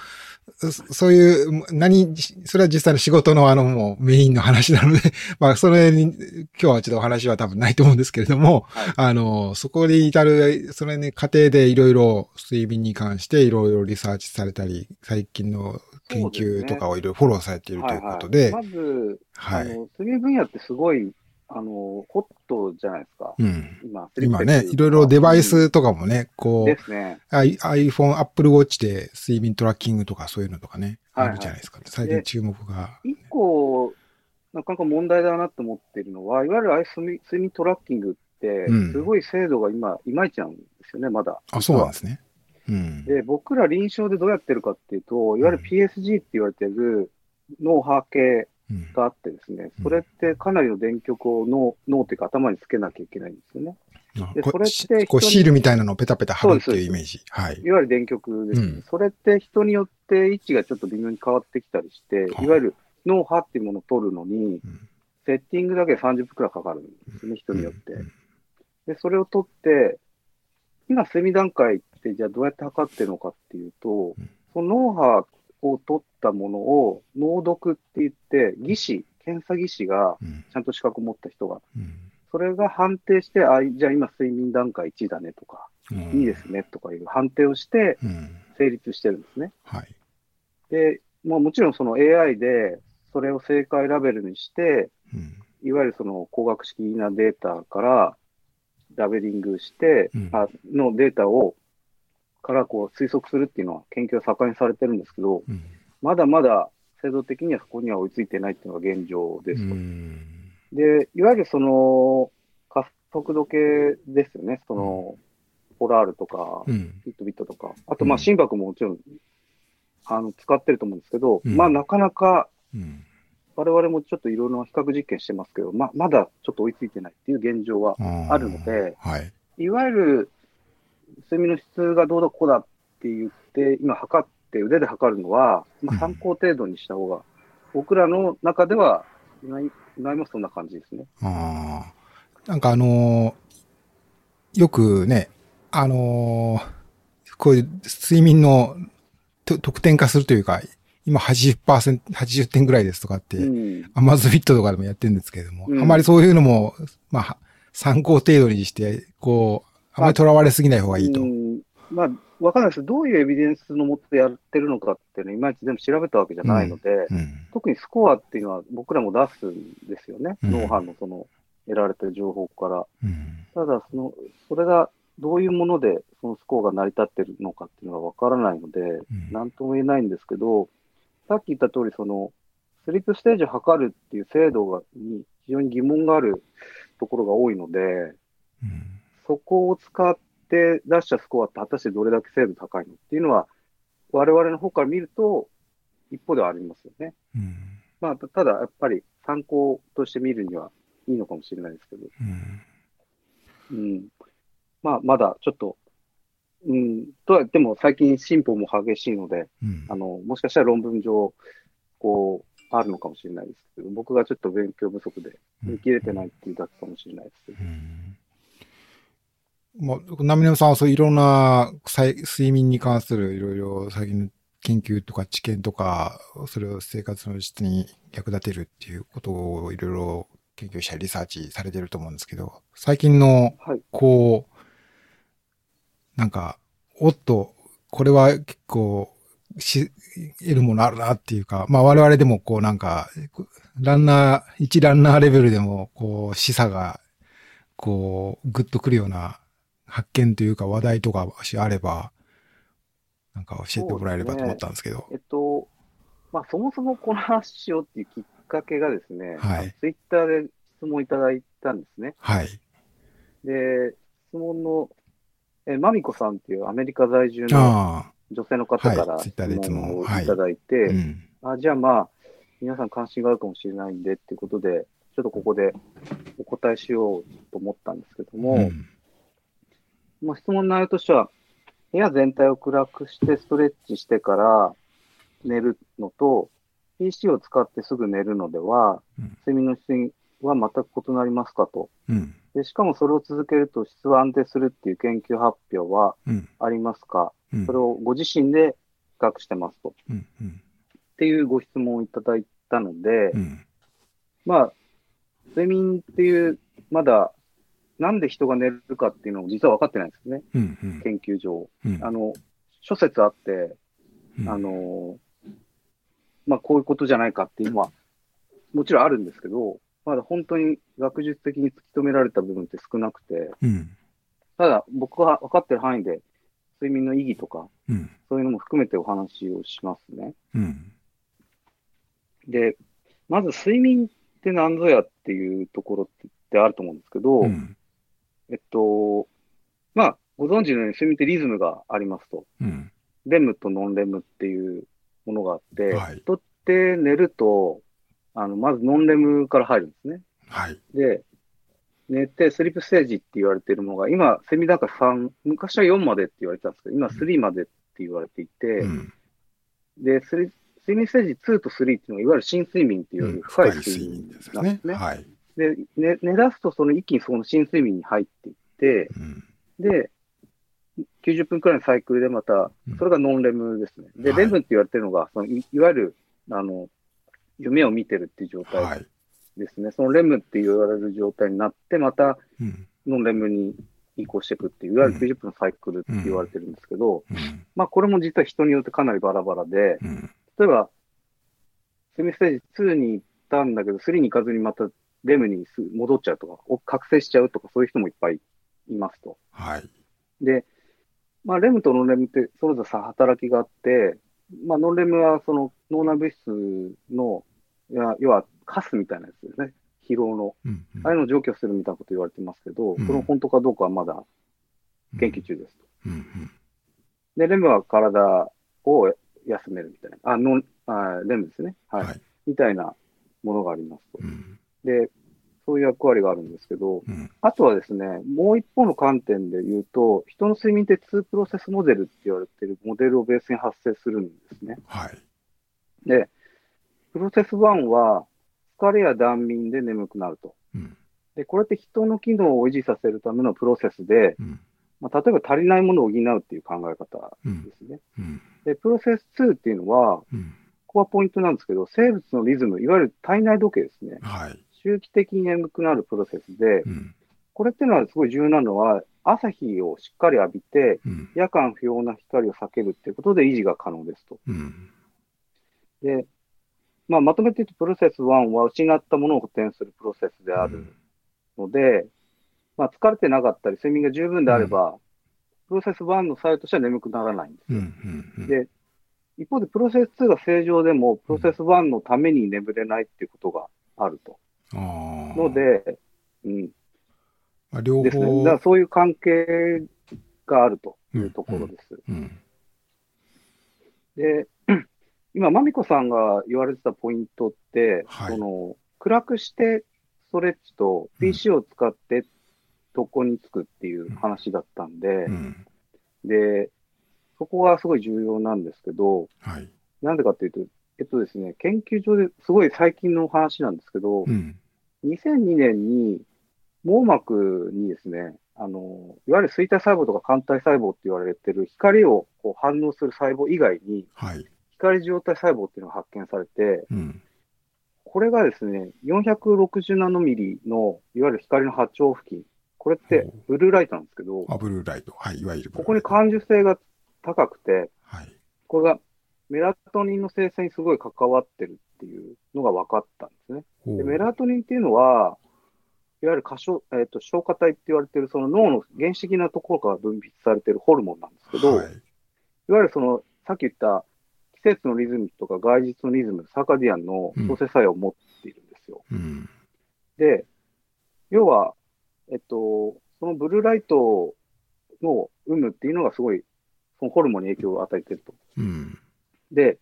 そういう、何、それは実際の仕事のあのもうメインの話なので、まあそれに、今日はちょっとお話は多分ないと思うんですけれども、はい、あの、そこに至る、それに過程でいろいろ睡眠に関していろいろリサーチされたり、最近の研究とかをいろいろフォローされているということで。はいはい、まず、はい、あの、睡眠分野ってすごいあの、ホットじゃないですか。うん。今、今ね、いろいろデバイスとかもね、こう、ですね。iPhone、Apple Watch で睡眠トラッキングとかそういうのとかね、あるじゃないですか。最近注目が。一個、なかなか問題だなと思ってるのは、いわゆる睡眠トラッキングって、すごい精度が今、いまいちなんですよね、まだ。あ、そうなんですね。うん、で、僕ら臨床でどうやってるかっていうと、いわゆる PSG って言われてる脳波計があってですね、それってかなりの電極を脳脳っていうか頭につけなきゃいけないんですよね。で、それってこうシールみたいなのをペタペタ貼るっていうイメージ。はい。いわゆる電極ですね、うん、それって人によって位置がちょっと微妙に変わってきたりして、いわゆる脳波っていうものを取るのに、セッティングだけで30分くらいかかるんですね、人によって。で、それを取って、今、セミ段階ってじゃあどうやって測ってるのかっていうと、その脳波を取ったものを、脳読って言って、技師、検査技師が、ちゃんと資格を持った人が、うん、それが判定して、あ、じゃあ今睡眠段階1だねとか、うん、いいですねとかいう判定をして、成立してるんですね。はい。で、まあもちろんその AI で、それを正解ラベルにして、いわゆるその工学式なデータからラベリングして、あのデータをからこう推測するっていうのは研究は盛んにされてるんですけど、うん、まだまだ制度的にはそこには追いついてないっていうのが現状ですと。で、いわゆるその加速度計ですよね、その、ポラールとか、フィットビットとか、あとまあ心拍ももちろん、あの、使ってると思うんですけど、まあなかなか、我々もちょっといろいろな比較実験してますけど、ま、まだちょっと追いついてないっていう現状はあるので、はい、いわゆる睡眠の質がどうだこうだって言って、今測って腕で測るのは、まあ、参考程度にした方が、うん、僕らの中では、今、今もそんな感じですね。ああ。なんかあのー、よくね、あのー、こういう睡眠の得点化するというか、今80%、80点ぐらいですとかって、アマゾフィットとかでもやってるんですけれども、うん、あまりそういうのも、まあ、参考程度にして、こう、あまり囚われすぎない方がいいと。まあ、わかんないです。どういうエビデンスのもとでやってるのかっていうのをいまいち全部調べたわけじゃないので、うんうん、特にスコアっていうのは僕らも出すんですよね。うん、脳波のその得られてる情報から。ただ、その、それがどういうものでそのスコアが成り立ってるのかっていうのがわからないので、なんとも言えないんですけど、さっき言った通り、その、スリープステージを測るっていう制度がに非常に疑問があるところが多いので、そこを使って出したスコアって果たしてどれだけ精度高いのっていうのは、我々の方から見ると、一方ではありますよね。うん、まあ、ただ、やっぱり参考として見るにはいいのかもしれないですけど。うん。うん、まあ、まだちょっと、うん、とはでも最近進歩も激しいので、うん、あの、もしかしたら論文上、こう、あるのかもしれないですけど、僕がちょっと勉強不足で見切れてないっていうだけかもしれないですけど。うんまあ、ナミネムさんはそういろんな睡眠に関するいろいろ最近の研究とか知見とか、それを生活の質に役立てるっていうことをいろいろ研究者リサーチされてると思うんですけど、最近の、こう、はい、なんか、おっと、これは結構し、得るものあるなっていうか、まあ我々でもこうなんか、ランナー、一ランナーレベルでもこう示唆が、こう、ぐっとくるような発見というか話題とかもしあれば、なんか教えてもらえればと思ったんですけど。ね、えっと、まあそもそもこの話しようっていうきっかけがですね、はい。ツイッターで質問いただいたんですね。はい。で、質問の、え、まみこさんっていうアメリカ在住の女性の方から質問をいただいて、はいうんあ、じゃあまあ、皆さん関心があるかもしれないんでっていうことで、ちょっとここでお答えしようと思ったんですけども、うんまあ、質問の内容としては、部屋全体を暗くしてストレッチしてから寝るのと、PC を使ってすぐ寝るのでは、うん、睡眠の質は全く異なりますかと、うん、で。しかもそれを続けると質は安定するっていう研究発表はありますか、うん、それをご自身で比較してますと。うん。うん、っていうご質問をいただいたので、まあ、睡眠っていう、まだなんで人が寝るかっていうのも実は分かってないんですね。うんうん、研究上、うん、あの、諸説あって、うん、あの、まあ、こういうことじゃないかっていうのは、もちろんあるんですけど、まだ本当に学術的に突き止められた部分って少なくて、うん。ただ僕が分かってる範囲で、睡眠の意義とか、うん。そういうのも含めてお話をしますね。うん。で、まず睡眠って何ぞやっていうところってあると思うんですけど、うん。えっと、まあ、ご存知のように睡眠ってリズムがありますと。うん。レムとノンレムっていうものがあって、はい人って寝ると、あの、まずノンレムから入るんですね。はい。で、寝てスリープステージって言われているものが、今、睡眠段階3、昔は4までって言われてたんですけど、今3までって言われていて、うん。で、スリ睡眠ステージ2と3っていうのが、いわゆる深睡眠っていう深い睡眠ですなんですね。はい。で、寝寝出すとその一気にその深睡眠に入っていって、うん。で、90分くらいのサイクルでまたうん、それがノンレムですね。で、はいレムって言われてるのが、そのいいわゆる、あの、夢を見てるっていう状態はい。ですね。そのレムって言われる状態になって、またうん。ノンレムに移行していくっていう、いわゆる90分のサイクルって言われてるんですけど、うん。まあこれも実は人によってかなりバラバラで、うん。例えば、セミステージ2に行ったんだけど、3に行かずにまたレムにす戻っちゃうとか、お覚醒しちゃうとか、そういう人もいっぱいいますと。はい。で、まあ、レムとノンレムってそれぞれ差働きがあって、まあ、ノンレムはその脳内物質の、要はカスみたいなやつですね。疲労の。うん。ああいうのを除去するみたいなこと言われてますけど、うんそれ本当かどうかはまだ研究中ですと。うん。うん。で、レムは体を休めるみたいな。あ、ノン、あレムですね。はい。はい。みたいなものがありますと。うん。で、そういう役割があるんですけど、うん。あとはですね、もう一方の観点で言うと、人の睡眠って2プロセスモデルって言われているモデルをベースに発生するんですね。はい。で、プロセス1は、疲れや断眠で眠くなると。うん。で、これって人の機能を維持させるためのプロセスで、うん。まあ、例えば足りないものを補うっていう考え方うんで。すね。うん。で、プロセス2っていうのは、うん。ここはポイントなんですけど、生物のリズム、いわゆる体内時計ですね。はい。周期的に眠くなるプロセスで、うん。これっていうのはすごい重要なのは、朝日をしっかり浴びて、うん。夜間不要な光を避けるっていうことで維持が可能ですと。うん。で、まあ、まとめて言うと、プロセス1は失ったものを補填するプロセスであるので、まあ、疲れてなかったり、睡眠が十分であれば、プロセス1の作用としては眠くならないんですよ。で、一方で、プロセス2が正常でも、プロセス1のために眠れないっていうことがあると。の、で、うん、まあ、両ですね。方だそういう関係があるというところです。うん。で、今、まみこさんが言われてたポイントって、はいその暗くしてストレッチと PC を使って床につくっていう話だったんで、うん。で、そこがすごい重要なんですけど、はい。なんでかっていうと、えっとですね、研究所ですごい最近の話なんですけど、うん。2002年に網膜にですね、あの、いわゆる錐体細胞とか肝体細胞って言われてる光をこう反応する細胞以外に、はい。光受容体細胞っていうのが発見されて、うん。これがですね、460ナノミリの、いわゆる光の波長付近。これってブルーライトなんですけど、あ、ブルーライト。はい。いわゆるこ。こに感受性が高くて、はい。これがメラトニンの生成にすごい関わってるっていうのが分かったんですね。でメラトニンっていうのは、いわゆる過小、えっ、と、消化体って言われてる、その脳の原始的なところから分泌されてるホルモンなんですけど、はいい、わゆるその、さっき言った季節のリズムとか外日のリズム、サーカディアンの調整作用を持っているんですよ。うん。で、要は、えっと、そのブルーライトの有無っていうのがすごい、そのホルモンに影響を与えてると。うん。で、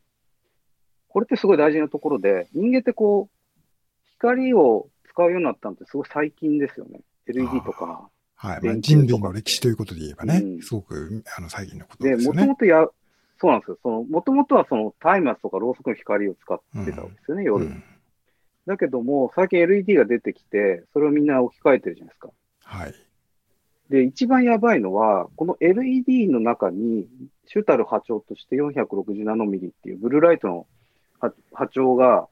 これってすごい大事なところで、人間ってこう、光を使うようになったのってすごい最近ですよね。LED とか。はい。まあ、人類の歴史ということで言えばね、うんすごく、あの、最近のことで、ですよね。もともとや、そうなんですよ。その、もともとはその、松明とかろうそくの光を使ってたわけですよね、夜。うんだけども、最近 LED が出てきて、それをみんな置き換えてるじゃないですか。はい。で、一番やばいのは、この LED の中に、主たる波長として460ナノミリっていうブルーライトの波波長が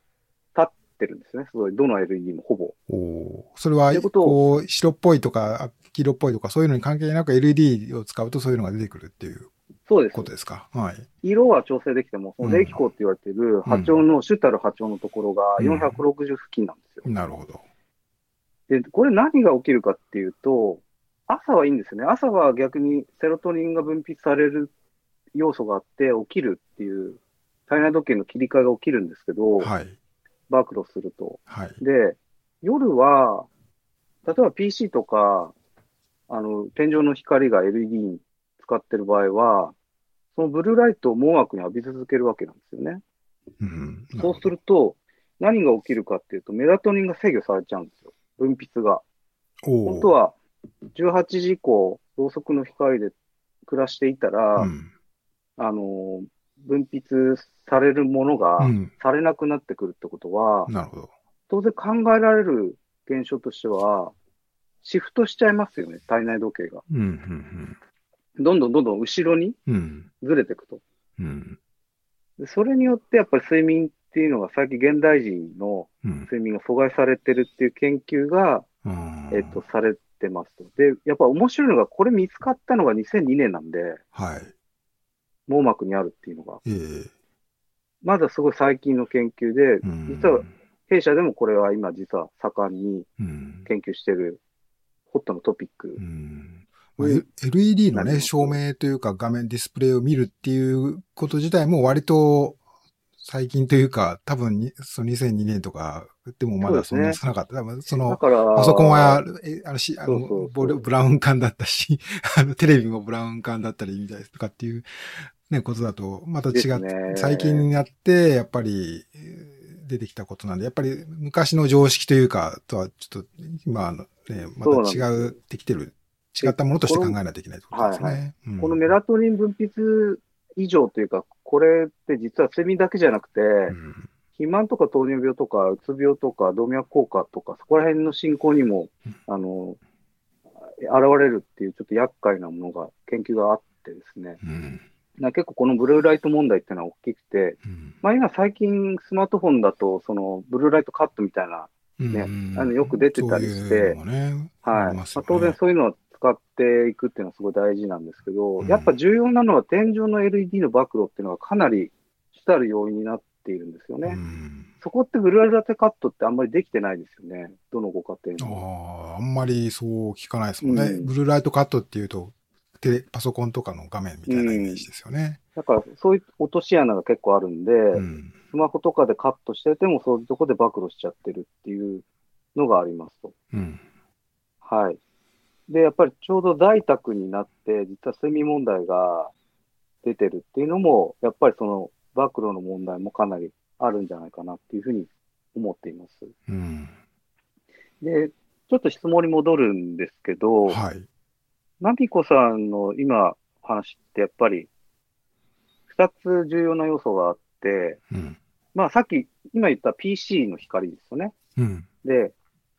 立ってるんですね。すごい、どの LED もほぼ。おそれはこう、白っぽいとか、黄色っぽいとか、そういうのに関係なく LED を使うとそういうのが出てくるっていうそうですこ。とですか？はい。色は調整できても、その冷気口って言われてる波長の、主たる波長のところがうん460付近なんですよ。なるほど。で、これ何が起きるかっていうと、朝はいいんですよね。朝は逆にセロトニンが分泌される要素があって起きるっていう体内時計の切り替えが起きるんですけど、はい。暴露すると。はい。で、夜は、例えば PC とか、あの、天井の光が LED に使ってる場合は、そのブルーライトを網膜に浴び続けるわけなんですよね。うん、そうすると、何が起きるかっていうと、メラトニンが制御されちゃうんですよ。分泌が。本当は、18時以降、ろうそくの光で暮らしていたら、うん、あの、分泌されるものがされなくなってくるってことは、うん、なるほど。当然考えられる現象としては、シフトしちゃいますよね、体内時計が。うんうんうんどんどんどんどん後ろにずれていくと。うん、でそれによってやっぱり睡眠っていうのが最近現代人の睡眠が阻害されてるっていう研究が、うん、えっ、と、されてますと。で、やっぱ面白いのが、これ見つかったのが2002年なんで、はい。網膜にあるっていうのが。えー、まだすごい最近の研究で、実は弊社でもこれは今実は盛んに研究してるホットのトピック。まあ、LED のね、照明というか画面ディスプレイを見るっていうこと自体も割と最近というか、多分に、その2002年とか、でもまだそんな少なかった。ね、その、パソコンは、え、あのし、あのブラウン管だったし、あの、テレビもブラウン管だったりみたいとかっていう、ね、ことだと、また違って、ね、最近になって、やっぱり、出てきたことなんで、やっぱり昔の常識というか、とはちょっと、今のね、また違うってきてる、違ったものとして考えないといけないとことですね。このメラトニン分泌異常というか、これって実は睡眠だけじゃなくて、うん、肥満とか糖尿病とか、うつ病とか、動脈硬化とか、そこら辺の進行にも、うん、あの、現れるっていうちょっと厄介なものが、研究があってですね。うん。結構このブルーライト問題っていうのは大きくて、うん、まあ今最近スマートフォンだと、そのブルーライトカットみたいなね、うん、あのよく出てたりして、ね、はい。まあ、当然そういうのを使っていくっていうのはすごい大事なんですけど、うん、やっぱ重要なのは天井の LED の暴露っていうのがかなり主たる要因になっているんですよね。そこってブルーライトカットってあんまりできてないですよね。どのご家庭も。ああ、あんまりそう聞かないですもんね。ブルーライトカットっていうと、パソコンとかの画面みたいなイメージですよね。うん、だから、そういう落とし穴が結構あるんで、うん、スマホとかでカットしてても、そういうとこで暴露しちゃってるっていうのがありますと。うん、はい。で、やっぱりちょうど在宅になって、実は睡眠問題が出てるっていうのも、やっぱりその暴露の問題もかなりあるんじゃないかなっていうふうに思っています。うん、で、ちょっと質問に戻るんですけど、はい。ナビコさんの今話ってやっぱり二つ重要な要素があって、うん、まあさっき今言った PC の光ですよね。うん、で、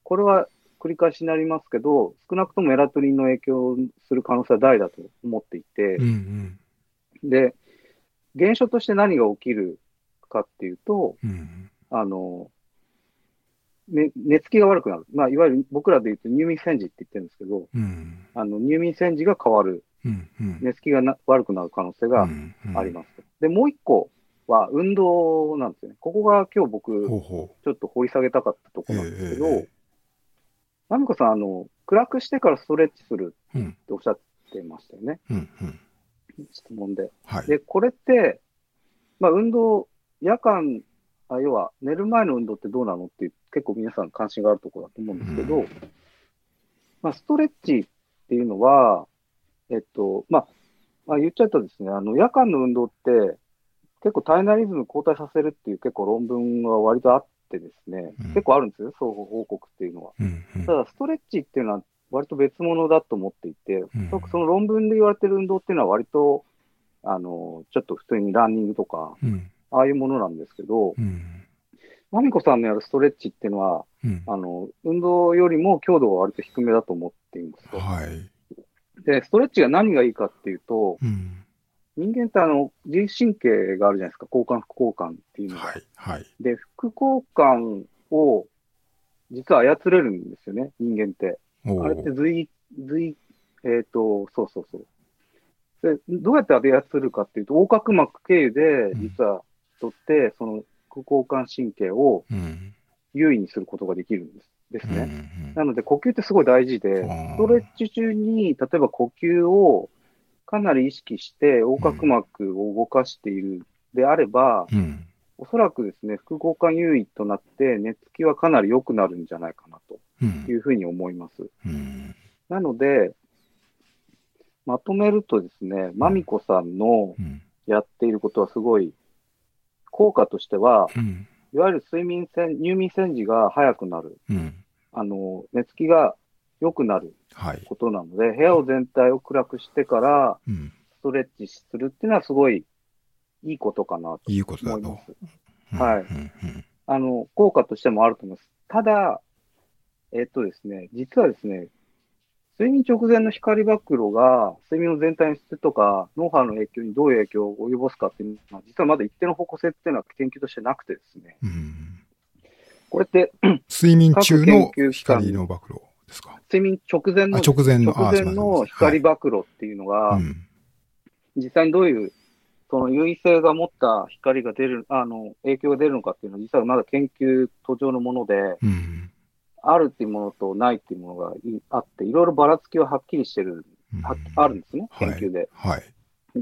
これは繰り返しになりますけど、少なくともメラトニンの影響する可能性は大だと思っていて、うんうん、で、現象として何が起きるかっていうと、うん、あの、ね、寝つきが悪くなる。まあ、いわゆる僕らで言うと入眠戦時って言ってるんですけど、うん、あの入眠戦時が変わる。うんうん、寝つきがな悪くなる可能性があります。で、もう一個は運動なんですよね。ここが今日僕、ちょっと掘り下げたかったところなんですけど、まみこさん、あの、暗くしてからストレッチするっておっしゃってましたよね。うんうん、質問で。はい、で、これって、まあ、運動、夜間あ要は寝る前の運動ってどうなのって結構皆さん関心があるところだと思うんですけど、うん、まあ、ストレッチっていうのは、えっと、まあ、まあ、言っちゃうとですね、あの、夜間の運動って結構体内リズム交代させるっていう結構論文が割とあってですね、うん、結構あるんですよ、双方報告っていうのは。ただ、ストレッチっていうのは割と別物だと思っていて、うん、その論文で言われてる運動っていうのは割と、あの、ちょっと普通にランニングとか、うん。ああいうものなんですけど、うん、まみこさんのやるストレッチっていうのは、うん、あの、運動よりも強度が割と低めだと思っています。はい。で、ストレッチが何がいいかっていうと、うん、人間ってあの、自律神経があるじゃないですか。交感、副交感っていうのが。はい、はい。で、副交感を実は操れるんですよね、人間って。あれって随、随、えっ、ー、と、そうそうそう。で、どうやって操るかっていうと、横隔膜経由で、実は人って、その副交感神経を優位にすることができるんです。ですね。なので呼吸ってすごい大事で、ストレッチ中に、例えば呼吸をかなり意識して横隔膜を動かしているであれば、うん、おそらくですね、副交感優位となって寝つきはかなり良くなるんじゃないかなというふうに思います。うん、なので、まとめるとですね、まみこさんのやっていることはすごい、効果としては、うん、いわゆる睡眠線、入眠戦時が早くなる。うん、あの、寝つきが良くなることなので、はい、部屋を全体を暗くしてから、ストレッチするっていうのはすごいいいことかなと思います。いいことだと。はい、あの、効果としてもあると思います。ただ、えっとですね、実はですね、睡眠直前の光暴露が睡眠の全体の質とか脳波の影響にどういう影響を及ぼすかっていうのは、実はまだ一定の方向性っていうのは研究としてなくてですね。これって、睡眠中の光の暴露直前の、直前の直前の光暴露っていうのが、はい。実際にどういう、その優位性が持った光が出る、あの、影響が出るのかっていうのは、実はまだ研究途上のもので、うん。あるっていうものとないっていうものがあって、いろいろばらつきははっきりしてる、はあるんですね、研究で。はい。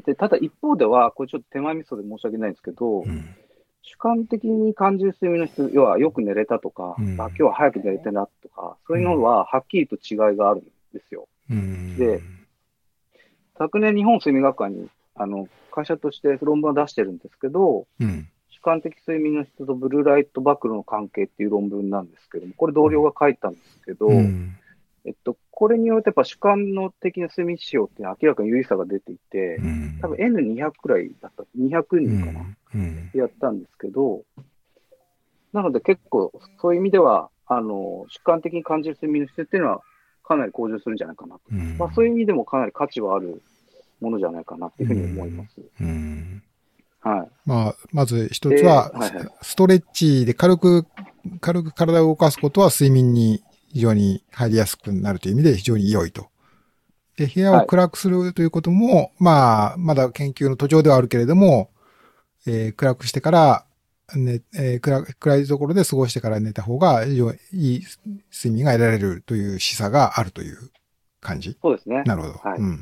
で、ただ一方では、これちょっと手前味噌で申し訳ないんですけど、うん、主観的に感じる睡眠の質、要はよく寝れたとか、うん、あ今日は早く寝れてなとか、そういうのははっきりと違いがあるんですよ。うん、で、昨年日本睡眠学会に、あの、会社として論文を出してるんですけど、うん、観的睡眠の質とブルーライト暴露の関係っていう論文なんですけども、これ同僚が書いたんですけど、うん、えっと、これによってやっぱ主観の的な睡眠指標っていうのは明らかに有意差が出ていて、うん、多分 N200 くらいだった、200人かな、うん、やったんですけど、なので結構そういう意味では、あの、主観的に感じる睡眠の質っていうのはかなり向上するんじゃないかなと。まあそういう意味でもかなり価値はあるものじゃないかなっていうふうに思います。うん。はい。まあ、まず一つは、ストレッチで軽く、軽く体を動かすことは睡眠に非常に入りやすくなるという意味で非常に良いと。で、部屋を暗くするということも、はい、まあ、まだ研究の途上ではあるけれども、えー、暗くしてから、ね、えー、暗暗いところで過ごしてから寝た方が非常にいい睡眠が得られるという示唆があるという感じ？そうですね。なるほど。はい。うん、うん、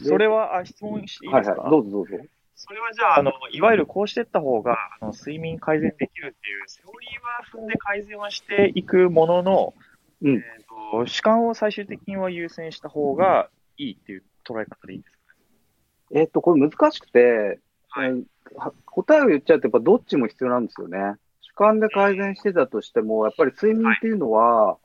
うん。それは、あ、質問していいですか？はいはい、どうぞどうぞ。それはじゃあ、あの、いわゆるこうしていった方が、あの、睡眠改善できるっていう、セオリーは踏んで改善はしていくものの、うん、えっ、ー、と、主観を最終的には優先した方がいいっていう捉え方でいいですかえっ、と、これ難しくて、はい、答えを言っちゃうと、やっぱどっちも必要なんですよね。主観で改善してたとしても、やっぱり睡眠っていうのは、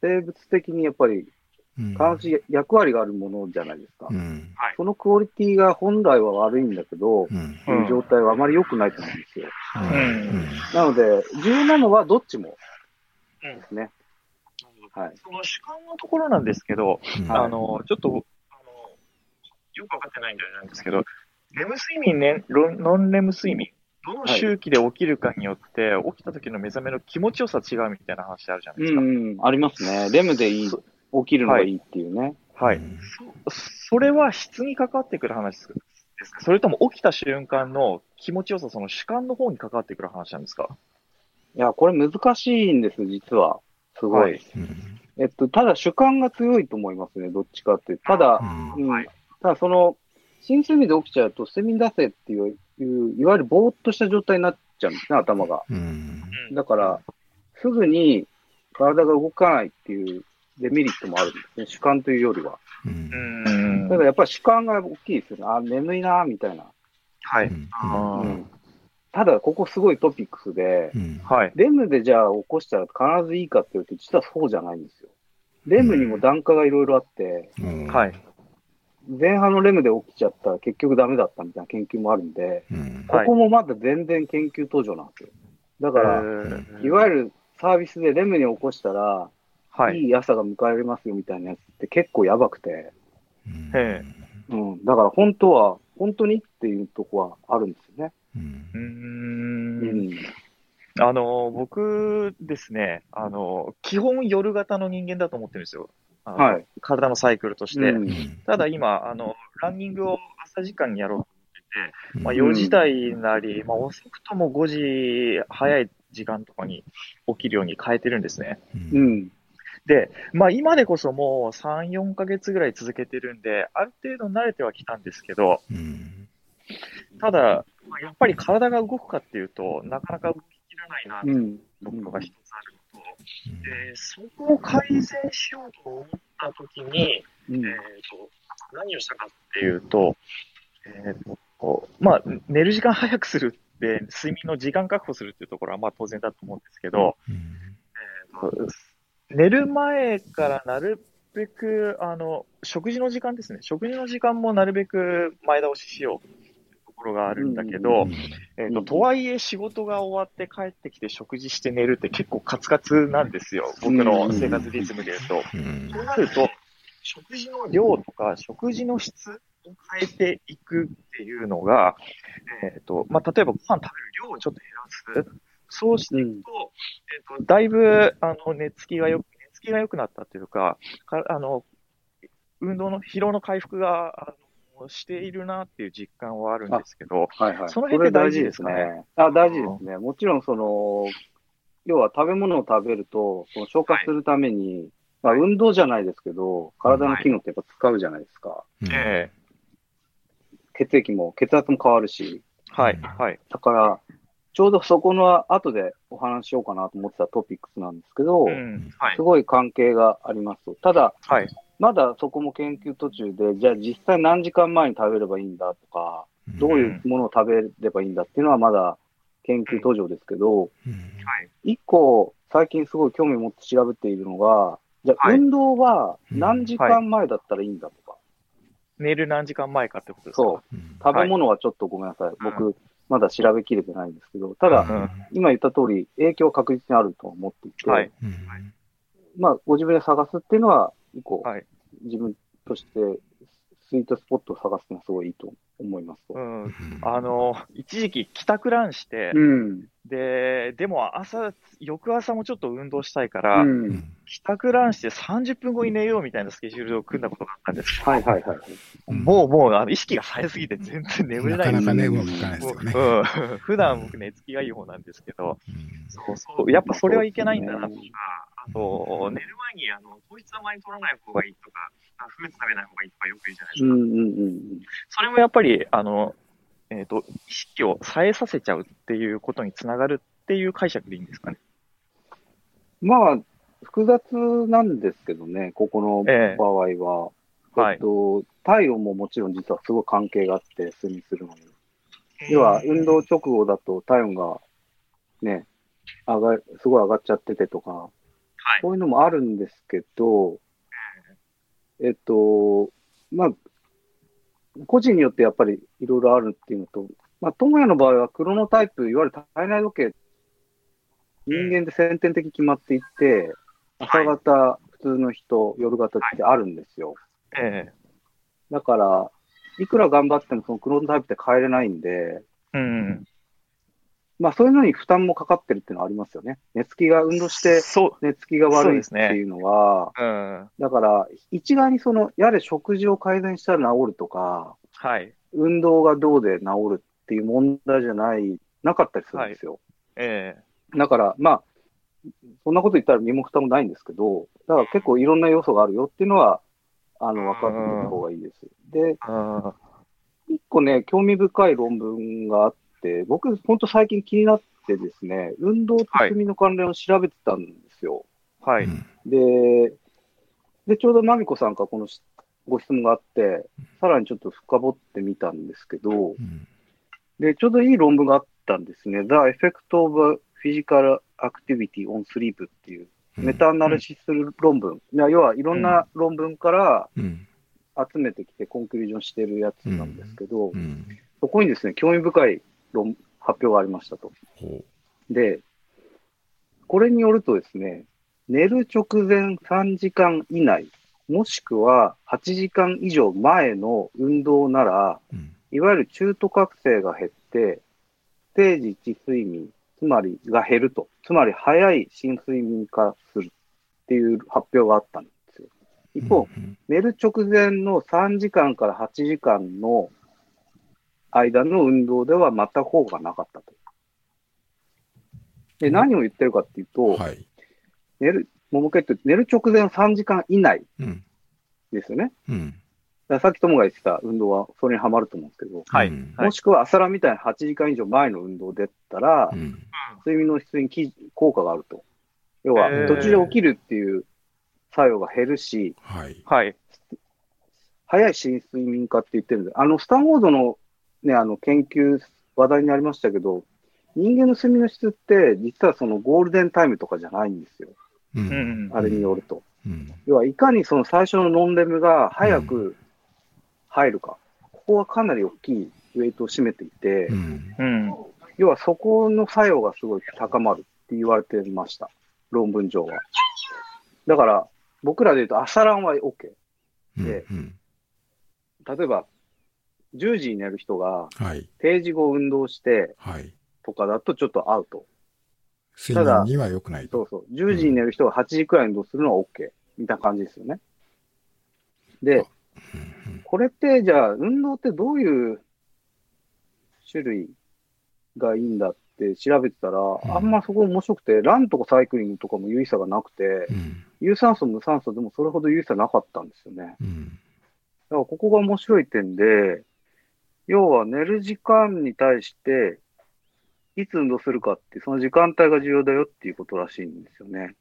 生物的にやっぱり必ず役割があるものじゃないですか。うん、そのクオリティが本来は悪いんだけど、うん、いう状態はあまり良くないと思うんですよ。うん、なので、重要なのはどっちもですね。はい、その主観のところなんですけど、あの、ちょっと、あの、よくわかってないんじゃないんですけど、レム睡眠、ね、ノンレム睡眠、どの周期で起きるかによって、起きた時の目覚めの気持ちよさ違うみたいな話あるじゃないですか。うん、ありますね。レムでいい起きるのがいいっていうね。はい。はい、そそれは質にかかってくる話ですか？それとも起きた瞬間の気持ちよさ、その主観の方に関わってくる話なんですか？いや、これ難しいんです、実は。すごい。はい、えっと、ただ主観が強いと思いますね、どっちかって。ただ、うん、ただその、新睡眠で起きちゃうと、睡眠惰性っていう、いういわゆるぼーっとした状態になっちゃうんですね、頭が。うん、だから、すぐに体が動かないっていうデメリットもあるんですね。主観というよりは。うん。ただやっぱり主観が大きいですよね。あ、眠いな、みたいな。はい。うん、ただ、ここすごいトピックスで、うん、はい。レムでじゃあ起こしたら必ずいいかって言うと、実はそうじゃないんですよ。レムにも段階がいろいろあって、うん、はい。前半のレムで起きちゃったら結局ダメだったみたいな研究もあるんで、うん、ここもまだ全然研究途上なんですよ。だから、いわゆるサービスでレムに起こしたら、はい、いい朝が迎えられますよみたいなやつって結構やばくて、うん、だから本当は、本当にっていうとこはあるんですよね。うん。うんあの、僕ですね、あの、基本夜型の人間だと思ってるんですよ。はい。体のサイクルとして。うん、ただ今、あの、ランニングを朝時間にやろうと思ってて、まあ4時台なり、まあ遅くとも5時早い時間とかに起きるように変えてるんですね。うん。で、まあ今でこそもう3、4ヶ月ぐらい続けてるんで、ある程度慣れてはきたんですけど、うん、ただ、まあ、やっぱり体が動くかっていうと、なかなか動ききらないなというところが一つあるのと、うん、で、そこを改善しようと思ったときに、うん、えっ、ー、と、何をしたかっていうと、えっ、ー、と、まあ、寝る時間早くするって、睡眠の時間確保するっていうところはまあ当然だと思うんですけど、えーと寝る前からなるべく、あの、食事の時間ですね。食事の時間もなるべく前倒ししようというところがあるんだけど、えっ、と、とはいえ仕事が終わって帰ってきて食事して寝るって結構カツカツなんですよ。僕の生活リズムで言うと。そうなると、食事の量とか食事の質を変えていくっていうのが、えっ、ー、と、まあ、例えばご飯食べる量をちょっと減らす。そうしていくと、えっ、と、だいぶ、あの、寝つきがよく、寝つきが良くなったっていうか、かあの、運動の疲労の回復が、あの、しているなっていう実感はあるんですけど、はいはい。その辺って大事ですね。あ、大事ですね。もちろん、その、要は食べ物を食べると、その消化するために、はい、まあ運動じゃないですけど、体の機能ってやっぱ使うじゃないですか。ええ血液も、血圧も変わるし。はい、はい。だから、ちょうどそこの後でお話しようかなと思ってたトピックスなんですけど、うん。はい、すごい関係があります。と。ただ、はい、まだそこも研究途中で、じゃあ実際何時間前に食べればいいんだとか、どういうものを食べればいいんだっていうのはまだ研究途上ですけど、一、個最近すごい興味を持って調べているのが、じゃあ運動は何時間前だったらいいんだとか。寝る何時間前かってことですか？そう。食べ物はちょっとごめんなさい。僕、まだ調べきれてないんですけど、ただ、うん、今言った通り、影響は確実にあると思っていて、はい、まあ、ご自分で探すっていうのは、一個、はい、自分としてスイートスポットを探すのはすごいいいと思いますと。うん、あの、一時期帰宅ランして、うん、で、でも朝、翌朝もちょっと運動したいから、うん、帰宅ランして30分後に寝ようみたいなスケジュールを組んだことがあったんですけど、はいはいはい。もう、もう、あの意識が冴えすぎて全然眠れないなかなかね、うまくいかないですよね。うん。普段僕寝つきがいい方なんですけど、そうそう、やっぱそれはいけないんだなとか、あと、寝る前に、あの、糖質あまり取らない方がいいとか、フルーツ食べない方がいいとかよく言うじゃないですか。うんうんうん、それもやっぱり、あの、えっ、ー、と、意識を冴えさせちゃうっていうことにつながるっていう解釈でいいんですかね？まあ、複雑なんですけどね、ここの場合は。えーえっと、体温ももちろん実はすごい関係があって、睡眠するのに。要は、運動直後だと体温がね、上が、すごい上がっちゃっててとか、はい、そういうのもあるんですけど、えっと、まあ、個人によってやっぱりいろいろあるっていうのと、まあ、智也の場合はクロノタイプ、いわゆる体内時計、人間で先天的に決まっていって、朝方、普通の人、夜型ってあるんですよ。ええ。だから、いくら頑張ってもそのクロノタイプって変えれないんで、うん。まあそういうのに負担もかかってるっていうのはありますよね。寝つきが、運動して寝つきが悪いっていうのは、うね、うん、だから一概にその、やれ食事を改善したら治るとか、はい。運動がどうで治るっていう問題じゃない、なかったりするんですよ。はい、ええー、だから、まあ、そんなこと言ったら身も蓋もないんですけど、だから結構いろんな要素があるよっていうのは、あの、分かっておいた方がいいです。で、一個ね、興味深い論文があって、僕、本当最近気になってですね、運動と睡眠の関連を調べてたんですよ。はい。で、で、ちょうどまみこさんからこのご質問があって、さらにちょっと深掘ってみたんですけど、で、ちょうどいい論文があったんですね。The Effect of Physical Activity on Sleep っていう、メタアナリシス論文。うん、要はいろんな論文から集めてきてコンクリージョンしてるやつなんですけど、そこにですね、興味深い論発表がありましたと。で、これによるとですね、寝る直前3時間以内、もしくは8時間以上前の運動なら、うん、いわゆる中途覚醒が減って、ステージ1睡眠、つまりが減ると。つまり早い深睡眠化するっていう発表があったんですよ。一方、うんうん、寝る直前の3時間から8時間の間の運動では全く効果がなかったと。で、何を言ってるかっていうと、はい。寝る、ももけって寝る直前3時間以内うん。ですよね。うん。だからさっき友が言ってた運動はそれにはまると思うんですけど、はいもしくは朝ランみたいな8時間以上前の運動でったら、うん。睡眠の質にき効果があると。要は途中で起きるっていう作用が減るし、はい。はい。早い新睡眠化って言ってるんで、あの、スタンフォードのね、あの、研究、話題になりましたけど、人間の睡眠の質って、実はそのゴールデンタイムとかじゃないんですよ。ううんうん。あれによると。うん。要は、いかにその最初のノンレムが早く入るか。ここはかなり大きいウェイトを占めていて、うん。うん。要はそこの作用がすごい高まるって言われてました。論文上は。だから、僕らで言うと朝ランは OK。うん。でうん。例えば、10時に寝る人がはい。定時後運動してはい。とかだとちょっとアウト。睡眠には良くないと。そうそう。10時に寝る人が8時くらいに運動するのは OK。みたいな感じですよね。で、うんこれって、じゃあ、運動ってどういう種類がいいんだって調べてたら、んあんまそこ面白くて、ランとかサイクリングとかも有意差がなくて、うん。有酸素、無酸素でもそれほど有意差なかったんですよね。うん。だからここが面白い点で、要は寝る時間に対して、いつ運動するかってその時間帯が重要だよっていうことらしいんですよね。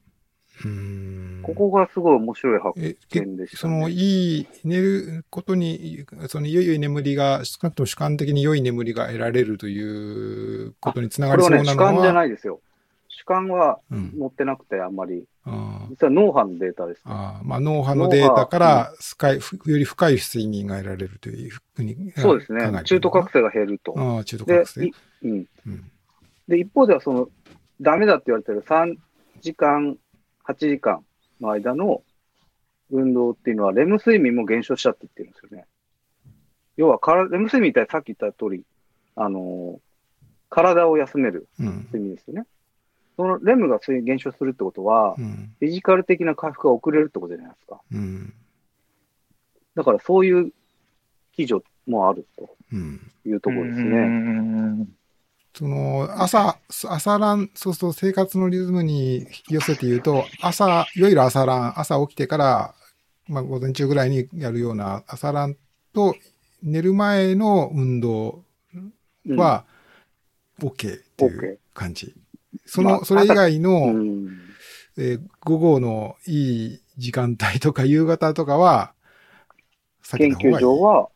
うん。ここがすごい面白い発見でした、ね。その、いい、寝ることに、その、良い眠りが、少なくとも主観的に良い眠りが得られるということにつながりそうなのは。主観じゃないですよ。主観はうん。載ってなくて、あんまり。あ実は脳波のデータです、ね。ああまあ、脳波のデータから深い、ふより深い睡眠が得られるというふうに。そうですね。中途覚醒が減ると。ああ、中途で覚醒い。うん、うん。で、一方ではその、ダメだって言われてる3時間、8時間の間の運動っていうのは、レム睡眠も減少したって言ってるんですよね。要はから、レム睡眠ってさっき言った通り、あのー体を休めるうん。睡眠ですよね。そのレムが睡減少するってことはう、ん。フィジカル的な回復が遅れるってことじゃないですか。うん。だからそういう記事もあるとうん。いうところですうね。んその、朝、朝ラン、そうすると生活のリズムに引き寄せて言うと、朝、いわゆる朝ラン、朝起きてから、まあ午前中ぐらいにやるような朝ランと、寝る前の運動うんは、OK っていう感じ。その、まあそれ以外の、うんえー午後のいい時間帯とか夕方とかは、研た方がいい究上は、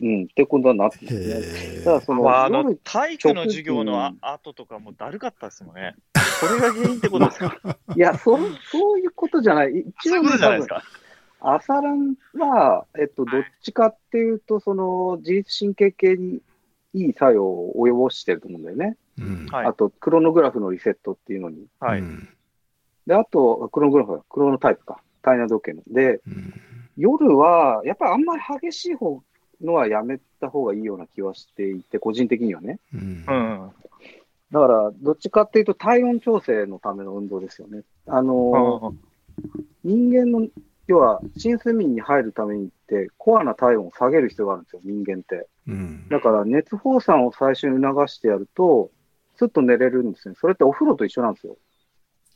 うん、ってことになってただその、まあ、あの夜、体育の授業のあ後とかもだるかったですもんね。これが原因ってことですか？いや、そう、そういうことじゃない。一そういうことじゃないですか？朝ランは、えっと、どっちかっていうと、その、自律神経系にいい作用を及ぼしてると思うんだよね。うん。はいあと、クロノグラフのリセットっていうのに。はい。うんで、あと、クロノグラフはクロノタイプか。体内時計の。で、うん夜は、やっぱりあんまり激しい方のはやめた方がいいような気はしていて、個人的にはね。うんうん。だから、どっちかっていうと体温調整のための運動ですよね。あの人間の、要は、深睡眠に入るためにって、コアな体温を下げる必要があるんですよ、人間って。うんだから、熱放散を最初に促してやると、すっと寝れるんですね。それってお風呂と一緒なんですよ。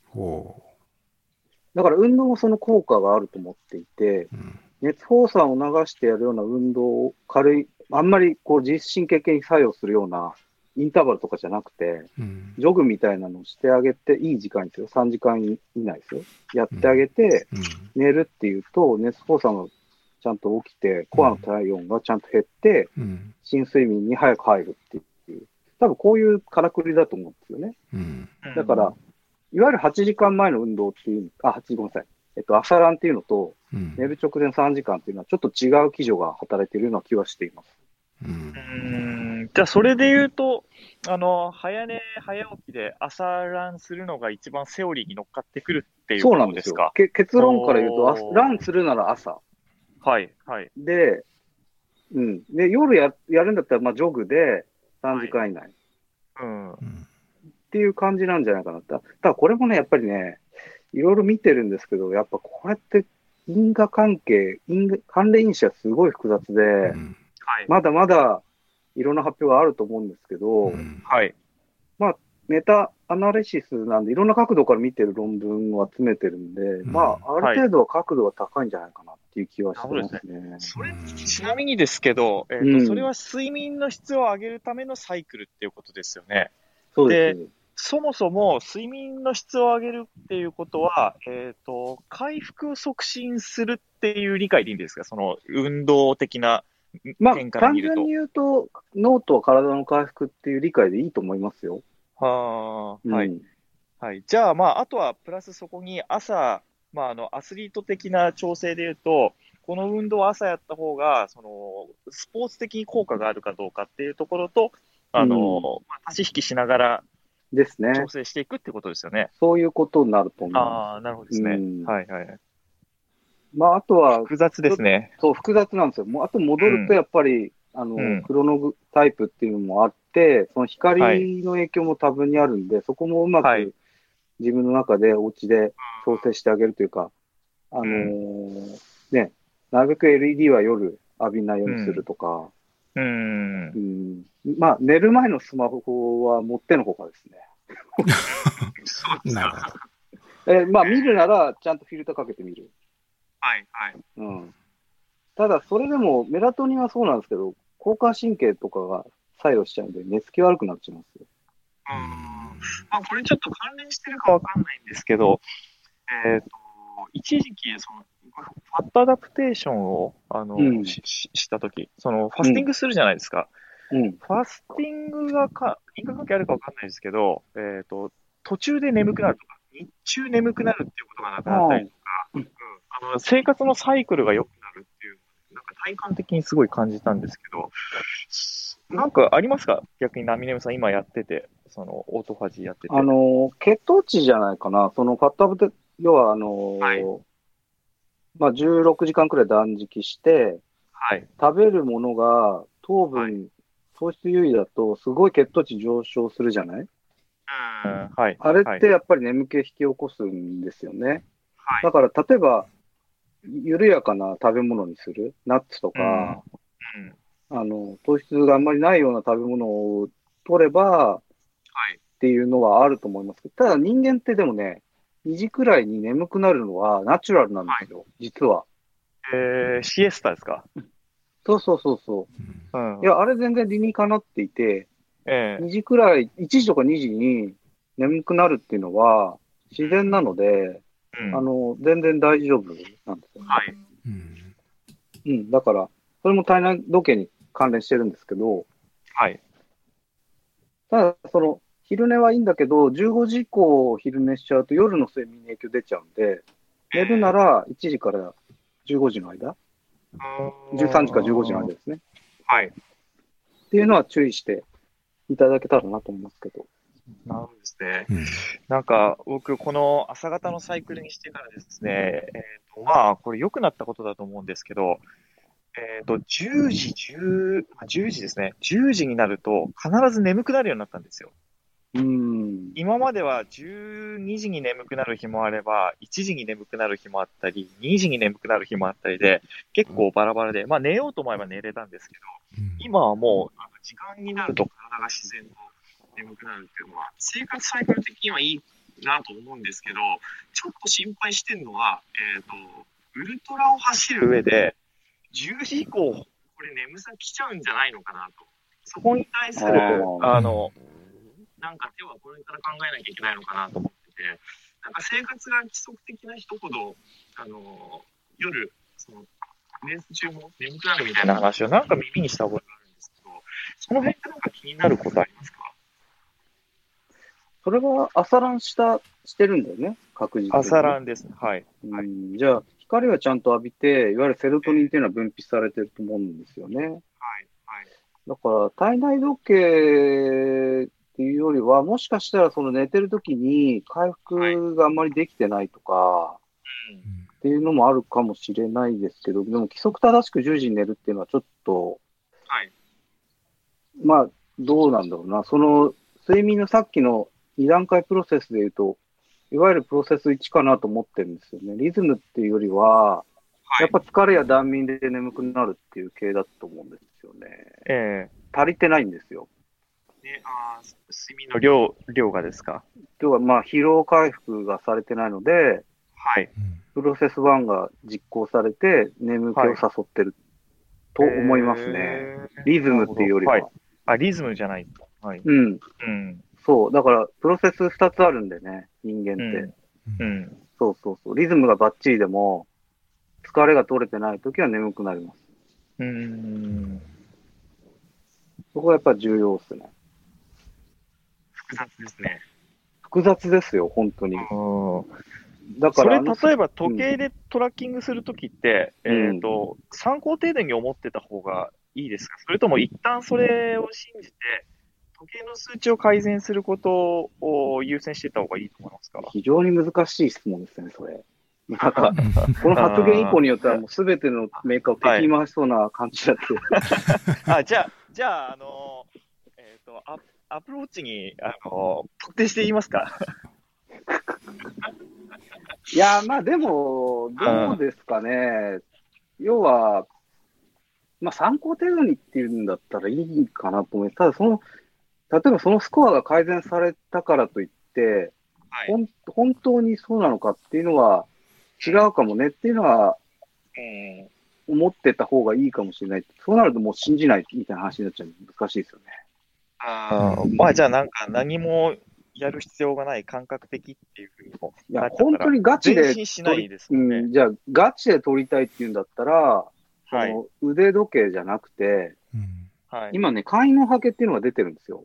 ほだから、運動もその効果があると思っていて、う。うん熱放散を流してやるような運動を軽い、あんまりこう自律神経系に作用するようなインターバルとかじゃなくて、うんジョグみたいなのをしてあげて、いい時間ですよ。3時間以内ですよ。やってあげて、うん寝るっていうと、熱放散がちゃんと起きて、コアの体温がちゃんと減って、うん深睡眠に早く入るっていう、多分こういうからくりだと思うんですよね。うんだから、いわゆる8時間前の運動っていう、あ、8時ごめんなさい。えっと、朝ランっていうのと、うん寝る直前3時間っていうのは、ちょっと違う基準が働いているような気はしています。うんうんじゃあ、それで言うと、あの、早寝、早起きで朝ランするのが一番セオリーに乗っかってくるっていうこそうなんですすか？。け結論から言うとランするなら朝。はい、はい。で、うん。で、夜ややるんだったら、まあ、ジョグで3時間以内。っうん。うんていう感じなんじゃないかな。たただ、これもね、やっぱりね、いろいろ見てるんですけど、やっぱこれって因果関係、因果関連因子はすごい複雑で、うんはい。まだまだいろんな発表があると思うんですけど、うんはい。メタアナリシスなんで、いろんな角度から見てる論文を集めてるんで、うん、まあ、ある程度は角度は高いんじゃないかなっていう気はしてますね。はい、それ、ちなみにですけど、えーと、うん、それは睡眠の質を上げるためのサイクルっていうことですよね。そうです、そもそも睡眠の質を上げるっていうことは、えっ、ー、と、回復を促進するっていう理解でいいんですか？その運動的なまあ、単純に言うと、脳と体の回復っていう理解でいいと思いますよ。はあ、はい。はい。じゃあ、まあ、あとは、プラスそこに朝、まあ、あの、アスリート的な調整で言うと、この運動を朝やった方が、その、スポーツ的に効果があるかどうかっていうところと、あの、うん、まあ、足し引きしながら、ですね。調整していくってことですよね。そういうことになると思う。ああ、なるほどですね。うん、はいはい。まあ、あとは、複雑ですね。そう、複雑なんですよ。もうあと戻ると、やっぱり、うん、あの、うん、クロノタイプっていうのもあって、その光の影響も多分にあるんで、はい、そこもうまく自分の中でお家で調整してあげるというか、あのー、ね、なるべく LED は夜浴びないようにするとか、うん。うん、まあ、寝る前のスマホは持ってのほかですね。なるほど。えまあ、見るなら、ちゃんとフィルターかけてみる。はい、はい。うん。ただ、それでも、メラトニンはそうなんですけど、交感神経とかが作用しちゃうんで、寝つき悪くなっちゃいますよ。うん。まあ、これちょっと関連してるかわかんないんですけど、えっ、ー、と、一時期、その、ファットアダプテーションを、あの、うん、ししたとき、その、ファスティングするじゃないですか。うん。ファスティングがか、因果関係あるかわかんないですけど、えっ、ー、と、途中で眠くなるとか、日中眠くなるっていうことがなくなったりとか、うん、あの生活のサイクルが良くなるっていう、なんか体感的にすごい感じたんですけど、なんかありますか？逆にナミネムさん今やってて、そのオートファジーやってて。あの、血糖値じゃないかな。そのファットアブテ、要はあの、はい、まあ16時間くらい断食して、はい、食べるものが糖分、糖質優位だとすごい血糖値上昇するじゃない？はい、あれってやっぱり眠気引き起こすんですよね。はい、だから、例えば、緩やかな食べ物にする、ナッツとか、うん、あの糖質があんまりないような食べ物を取れば、はい、っていうのはあると思いますけど、ただ人間ってでもね、2時くらいに眠くなるのはナチュラルなんですよ、はい、実は。えー、シエスタですか？そうそうそうそう。うん、いや、あれ全然理にかなっていて、えー、2時くらい、1時とか2時に眠くなるっていうのは自然なので、うん、あの、全然大丈夫なんですよ、ね。はい。うん。だから、それも体内時計に関連してるんですけど、はい。ただ、その、昼寝はいいんだけど、15時以降昼寝しちゃうと夜の睡眠に影響出ちゃうんで、寝るなら1時から15時の間、13時から15時の間ですね。はい。っていうのは注意していただけたらなと思いますけど。なるほどですね。うん、なんか、僕、この朝方のサイクルにしてからですね、えっ、ー、と、まあ、これ良くなったことだと思うんですけど、えっ、ー、と、10時、10、10時ですね。10時になると必ず眠くなるようになったんですよ。うん今までは12時に眠くなる日もあれば、1時に眠くなる日もあったり、2時に眠くなる日もあったりで、結構バラバラで、まあ寝ようと思えば寝れたんですけど、今はもう、時間になると体が自然と眠くなるっていうのは、生活サイクル的にはいいなと思うんですけど、ちょっと心配してるのは、えっ、ー、と、ウルトラを走る上で、10時以降、これ眠さ来ちゃうんじゃないのかなと。そこに対する、あの、なんか手はこれから考えなきゃいけないのかなと思ってて、なんか生活が規則的な人ほど、あの、夜、その、レース中も眠くなるみたいな話をなんか耳にした覚えがあるんですけど、その辺ってなんか気になることありますか？それは朝ランした、してるんだよね、確実に。朝ランですね。はい。はい、じゃあ、光はちゃんと浴びて、いわゆるセロトニンっていうのは分泌されてると思うんですよね。はい。はい。だから、体内時計っていうよりは、もしかしたらその寝てる時に回復があんまりできてないとか、はい、っていうのもあるかもしれないですけど、でも規則正しく10時に寝るっていうのはちょっと、はい。まあ、どうなんだろうな。その、睡眠のさっきの2段階プロセスで言うと、いわゆるプロセス1かなと思ってるんですよね。リズムっていうよりは、やっぱ疲れや断眠で眠くなるっていう系だと思うんですよね。ええ足りてないんですよ。ね、あ睡眠の量、量がですか？今日はまあ疲労回復がされてないので、はい。プロセス1が実行されて眠気を誘ってると思いますね。えーリズムっていうよりは。はいあ、リズムじゃない。はい。うん。うん。そう。だから、プロセス2つあるんでね、人間って。うん。うん。そうそうそう。リズムがバッチリでも、疲れが取れてないときは眠くなります。うーん。そこがやっぱ重要ですね。複雑ですね。複雑ですよ、本当に。うん。だから、それ、例えば時計でトラッキングするときって、うんえっ、と、参考程度に思ってた方がいいですか？それとも一旦それを信じて、時計の数値を改善することを優先していった方がいいと思いますか非常に難しい質問ですね、それ。なんか、この発言以降によってはもう全てのメーカーを敵に回しそうな感じだって。あ、じゃあ、じゃあ、あの、えっ、と、アアプローチに、あの、特定して言いますか？いや、まあでも、どうですかね。要は、まあ参考程度にっていうんだったらいいかなと思います。ただその、例えばそのスコアが改善されたからといって、はい本当にそうなのかっていうのは違うかもねっていうのはうん。思ってた方がいいかもしれない。そうなるともう信じないみたいな話になっちゃう難しいですよね。あーまあ、じゃあなんか何もやる必要がない感覚的っていうふうにもいや本当にガチで前進しないですもんね。うん、じゃあガチで取りたいっていうんだったら、そはい。の腕時計じゃなくて、うんはい。今ね、会員の波形っていうのが出てるんですよ。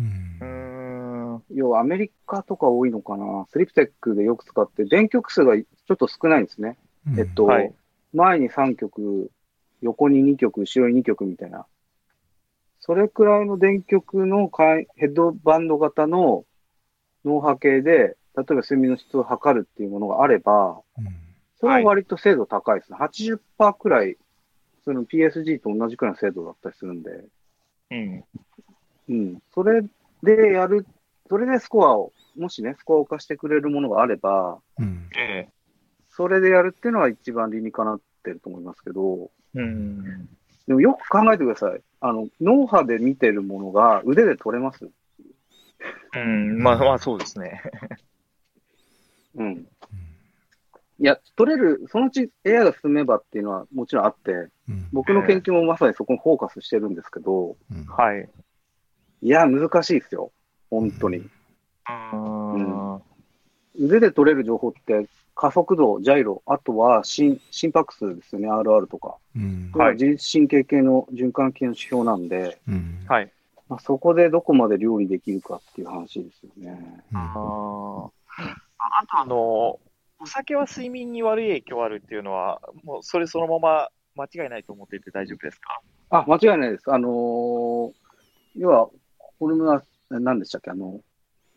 うんうーん。要はアメリカとか多いのかな。スリプテックでよく使って、電極数がちょっと少ないんですね。えっと、はい前に3曲、横に2曲、後ろに2曲みたいな。それくらいの電極の会ヘッドバンド型の脳波計で、例えば睡眠の質を測るっていうものがあれば、うんそれは割と精度高いですね。80%くらい、その PSG と同じくらいの精度だったりするんで、うん。うん。それでやる、それでスコアを、もしね、スコアを化してくれるものがあれば、うんええ。それでやるっていうのは一番理にかなってると思いますけど、うん。でもよく考えてください。あの、脳波で見てるものが腕で取れますうん。まあまあ、そうですね。うん。いや、取れる、そのうち AI が進めばっていうのはもちろんあって、うん僕の研究もまさにそこにフォーカスしてるんですけど、うんはい。いや、難しいですよ。本当に。うん。腕で取れる情報って、加速度、ジャイロ、あとは心心拍数ですよね、RR とか。うんはい自律神経系の循環系の指標なんで、うんはい。まあ、そこでどこまで料理できるかっていう話ですよね。うんあーあと、あの、お酒は睡眠に悪い影響あるっていうのは、もうそれそのまま間違いないと思っていて大丈夫ですか？あ、間違いないです。あのー要は、ホルモンは、何でしたっけ？あの、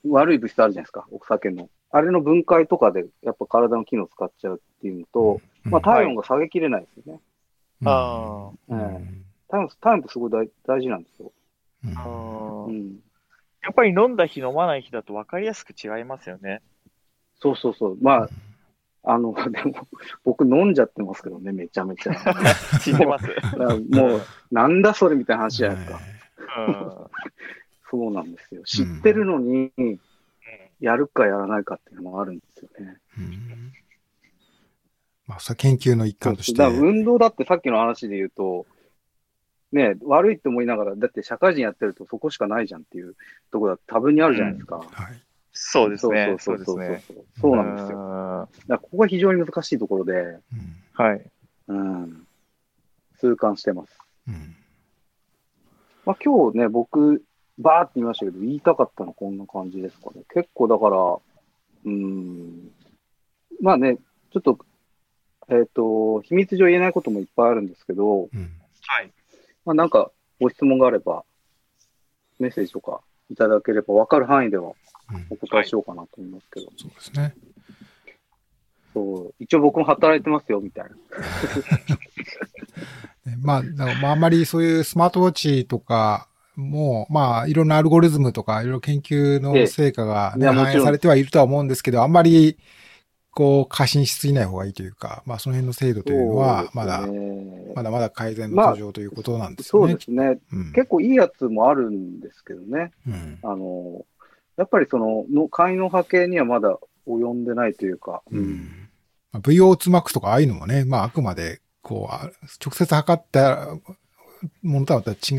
悪い物質あるじゃないですか、お酒の。あれの分解とかで、やっぱ体の機能を使っちゃうっていうのと、まあ、体温が下げきれないですよね。あうんうん体温、体温ってすごい大大事なんですよ。うんあー。うん。やっぱり飲んだ日飲まない日だと分かりやすく違いますよね。そうそうそう。まあ、あの、でも、僕飲んじゃってますけどね、めちゃめちゃ。知ってます。もう、なんだそれみたいな話じゃないですか。うん。そうなんですよ。知ってるのに、やるかやらないかっていうのもあるんですよね。うんまあ、研究の一環として。だから運動だってさっきの話で言うと、ね、悪いって思いながら、だって社会人やってるとそこしかないじゃんっていうところだ多分にあるじゃないですか。はい。そうですね。そそううそうそうそうですね。そうなんですよ。よ。だからここが非常に難しいところで、うんはい。うん、痛感してます。うんまあ、今日ね、僕、バーって言いましたけど、言いたかったのはこんな感じですかね。結構だから、うん、まあね、ちょっと、えっ、と、秘密上言えないこともいっぱいあるんですけど、うんはい。まあなんかご質問があれば、メッセージとかいただければ分かる範囲ではうんお答えしようかなと思いますけど、そうですね。そう、一応僕も働いてますよ、みたいな。ねまあ、まあ、あんまりそういうスマートウォッチとかも、まあ、いろんなアルゴリズムとか、いろいろ研究の成果が、ね反映されてはいるとは思うんですけど、あんまり、こう、過信しすぎない方がいいというか、まあ、その辺の制度というのは、まだ、まだまだ改善の途上ということなんですよね。まあ、そうですね、うん、結構いいやつもあるんですけどね。うん、あの、やっぱりその、の会の波形にはまだ及んでないというか。うん。まあ、VO2MAX とかああいうのもね、まあ、あくまで、こう、直接測ったものとはまた違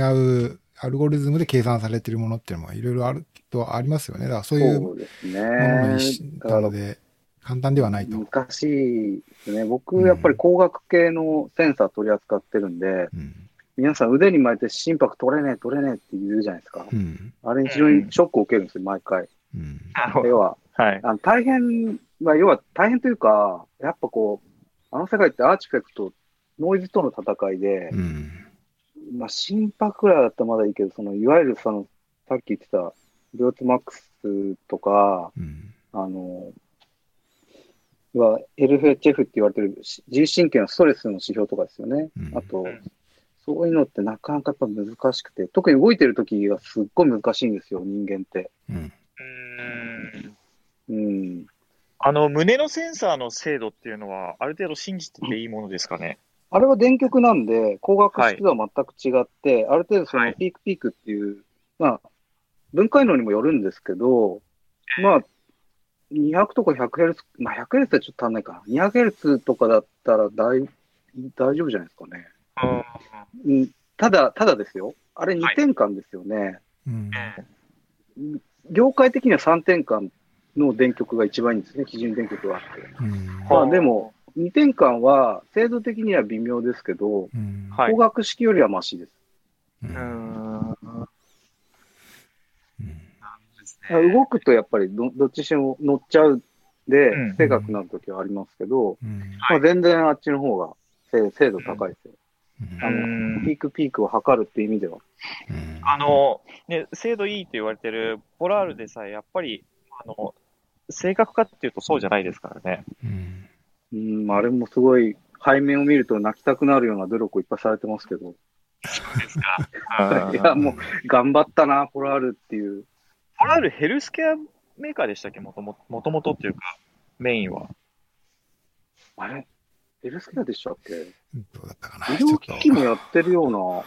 うアルゴリズムで計算されているものっていうのもいろいろあるとありますよね。だからそういうものの一なので、簡単ではないと。難しいですね。僕、やっぱり光学系のセンサー取り扱ってるんで、うん、皆さん腕に巻いて心拍取れねえ、取れねえって言うじゃないですか。うん、あれ非常にショックを受けるんですよ、毎回。うん、要は、はい、あの大変、まあ、要は大変というか、やっぱこう、あの世界ってアーチフェクト、ノイズとの戦いで、うん、まあ心拍くらいだったらまだいいけど、そのいわゆるその、さっき言ってた、ビオツマックスとか、うん、あの、は LHF って言われてる自律神経のストレスの指標とかですよね。うん、あと、そういうのってなかなかやっぱ難しくて、特に動いてる時がすっごい難しいんですよ、人間って。うん。うん。あの、胸のセンサーの精度っていうのは、ある程度信じてていいものですかね？あれは電極なんで、光学式とは全く違って、はい、ある程度そのピークピークっていう、はい、まあ、分解能にもよるんですけど、まあ、200とか 100Hz、まあ 100Hz はちょっと足んないかな。200Hz とかだったら大大丈夫じゃないですかね。うん、ただ、ただですよ。あれ2点間ですよね。はいうん、業界的には3点間の電極が一番いいんですね、基準電極があって。うん、まあでも、2点間は精度的には微妙ですけど、うん、光学式よりはマシです。うん。動くとやっぱりどどっちしも乗っちゃうで、不正確な時はありますけど、うん、まあ、全然あっちの方が精度高いですよ。あの、ピークピークを測るっていう意味では。あの、ね、精度いいって言われてるポラールでさえ、やっぱり、あの、正確かっていうとそうじゃないですからね。うん、あれもすごい、背面を見ると泣きたくなるような努力をいっぱいされてますけど。そうですか。いや、もう、頑張ったな、ポラールっていう。ポラールヘルスケアメーカーでしたっけ？もともともとっていうか、メインは。あれ？ヘルスケアでしたっけ？どうだったかな。医療機器もやってるような。は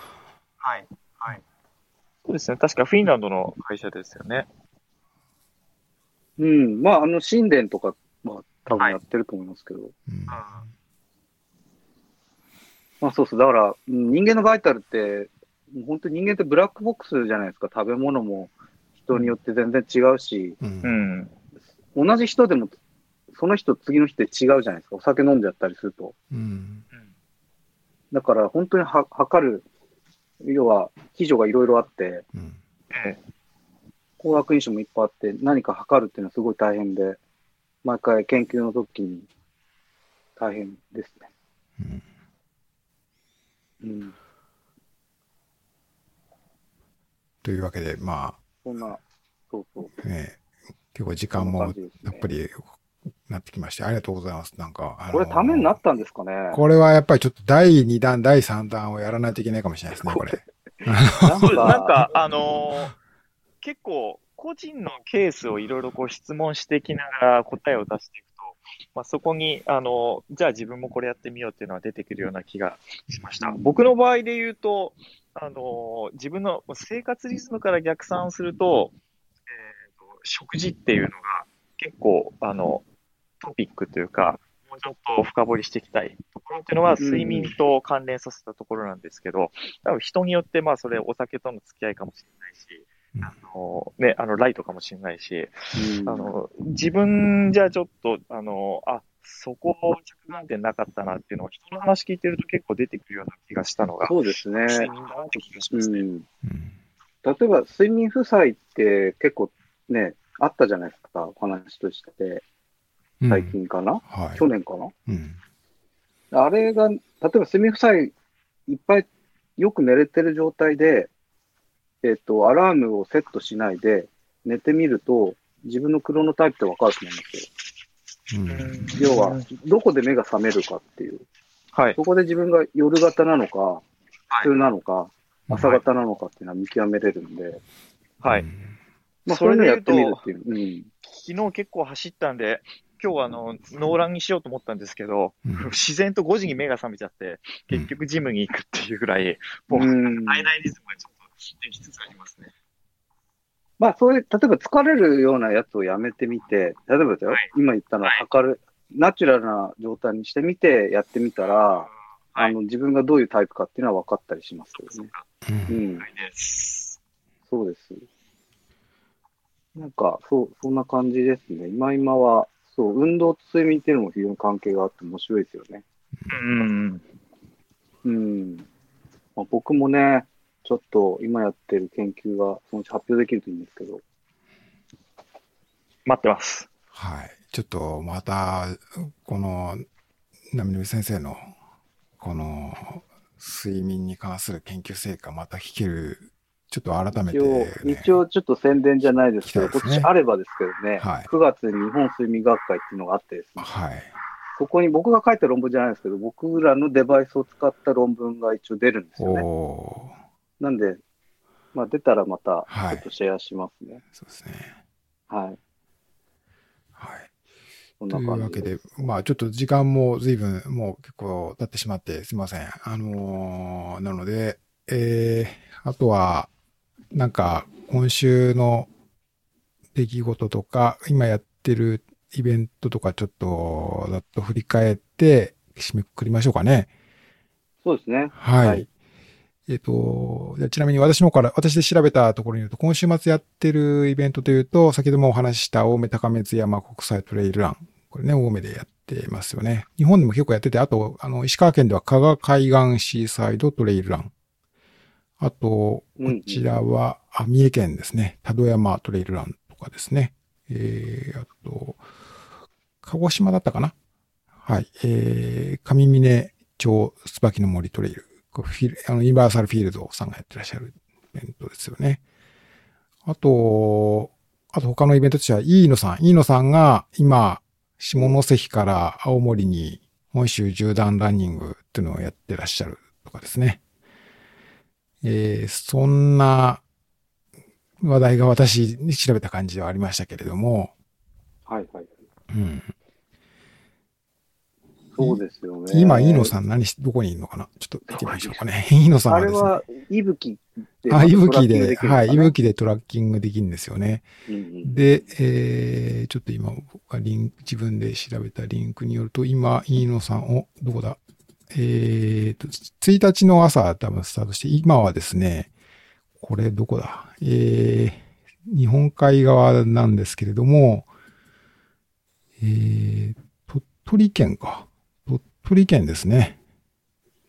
い。はい。そうですね。確かフィンランドの会社ですよね。うん。まあ、あの、神殿とかは多分やってると思いますけど。はい、うん、まあ、そうそう。だから、人間のバイタルって、本当に人間ってブラックボックスじゃないですか。食べ物も人によって全然違うし、うん、同じ人でもその人、次の人で違うじゃないですか。お酒飲んじゃったりすると。うん、だから本当には測る、要は、基準がいろいろあって、うん、工学因子もいっぱいあって、何か測るっていうのはすごい大変で、毎回研究の時に大変ですね。うん、うん、というわけで、まあ。そんな、そうそう。ね結構時間もやっぱりなってきまして、ありがとうございます。なんか、あのー、これためになったんですかねこれはやっぱりちょっと第2弾、第3弾をやらないといけないかもしれないですね、これ。なんか、あのー、結構、個人のケースをいろいろこう質問していきながら答えを出していくと、まあ、そこに、あの、じゃあ自分もこれやってみようっていうのは出てくるような気がしました。僕の場合で言うと、あの、自分の生活リズムから逆算すると、えーと食事っていうのが結構、あの、トピックというか、もうちょっと深掘りしていきたいところっていうのは、睡眠と関連させたところなんですけど、多分人によって、まあ、それお酒との付き合いかもしれないし、あの、ね、あの、ライトかもしれないし、あの、自分じゃちょっと、あの、あ、そこ着眼点なかったなっていうのを人の話聞いてると結構出てくるような気がしたのが、そうですね。睡眠だなって気がしますね。うん、例えば、睡眠負債って結構ね、あったじゃないですか、お話として。最近かな、うんはい、去年かな、うん、あれが、例えば睡眠負債いっぱいよく寝れてる状態で、えっ、ー、と、アラームをセットしないで寝てみると、自分のクロノタイプってわかると思いますよ。うん、要は、どこで目が覚めるかっていう。はい。そこで自分が夜型なのか、普通なのか、はい、朝型なのかっていうのは見極めれるんで。はい。まあ、それでやってみるっていう。うん。昨日結構走ったんで、今日はあの、ノーランにしようと思ったんですけど、うん、自然と5時に目が覚めちゃって、結局ジムに行くっていうぐらい、もう、体内リズムがちょっとできつつありますね。まあ、そういう、例えば疲れるようなやつをやめてみて、例えばですよ、はい、今言ったのは、測る、ナチュラルな状態にしてみて、やってみたら、はい、あの、自分がどういうタイプかっていうのは分かったりしますけどね。うん。そうです。なんか、そう、そんな感じですね。今今は、そう、運動と睡眠っていうのも非常に関係があって面白いですよね。うん。うん。まあ、僕もね、ちょっと今やってる研究がそのうち発表できるといいんですけど。待ってます。はい。ちょっとまた、この、波乗先生の、この、睡眠に関する研究成果また聞ける、ちょっと改めて、ね、一応、一応ちょっと宣伝じゃないですけど、ね、今年あればですけどね、はい、9月に日本睡眠学会っていうのがあってですね、はい、そこに僕が書いた論文じゃないですけど、僕らのデバイスを使った論文が一応出るんですよね。なんで、まあ出たらまたちょっとシェアしますね。はい、そうですね。はい。はい。というわけで、まあちょっと時間も随分もう結構経ってしまってすみません。あのー、なので、えー、あとは、なんか今週の出来事とか、今やってるイベントとかちょっと、だと振り返って、締めくくりましょうかね。そうですね。はい。はい、えっ、と、ちなみに私のから、私で調べたところによると、今週末やってるイベントというと、先ほどもお話しした青梅高松山国際トレイルラン。これね、青梅でやってますよね。日本でも結構やってて、あと、あの、石川県では加賀海岸シーサイドトレイルラン。あと、こちらは、あ、三重県ですね。多度山トレイルランとかですね。えー、あと、鹿児島だったかなはい。えー、上峰町椿の森トレイル。フィル、あの、ユニバーサルフィールドさんがやってらっしゃるイベントですよね。あと、あと他のイベントとしては、飯野さん。飯野さんが今、下関から青森に本州縦断ランニングっていうのをやってらっしゃるとかですね。えー、そんな話題が私に調べた感じではありましたけれども。はいはい。うん。そうですよね。今、飯野さん何し、どこにいるのかな？ちょっと行きましょうかね。飯野さんはですね。あれは、いぶきで。あ、いぶきで、はい、いぶきでトラッキングできるんですよね。うんうん、で、えー、ちょっと今、僕がリンク、自分で調べたリンクによると、今、飯野さん、お、どこだ？えーと、1日の朝多分スタートして、今はですね、これどこだ？えー、日本海側なんですけれども、えー、鳥取県か。取県ですね。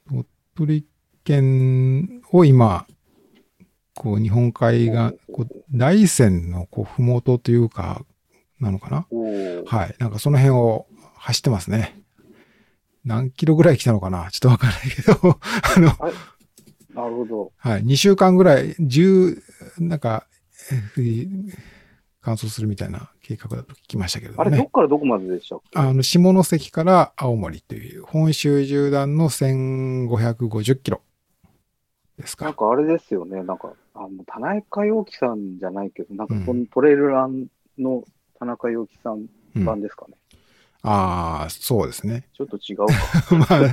鳥取県を今、こう、日本海が、こう、大山の、こう、ふもとというか、なのかな？はい。なんかその辺を走ってますね。何キロぐらい来たのかな？ちょっとわからないけど あの、なるほど。はい。2週間ぐらい、10、なんか、乾燥するみたいな計画だと聞きましたけどね。あれ、どっからどこまででしたあの、下関から青森という、本州縦断の1550キロですか。なんかあれですよね。なんか、あの、田中陽樹さんじゃないけど、なんかこのトレイルランの田中陽樹さん版ですかね。ああ、そうですね。ちょっと違うか。まあ、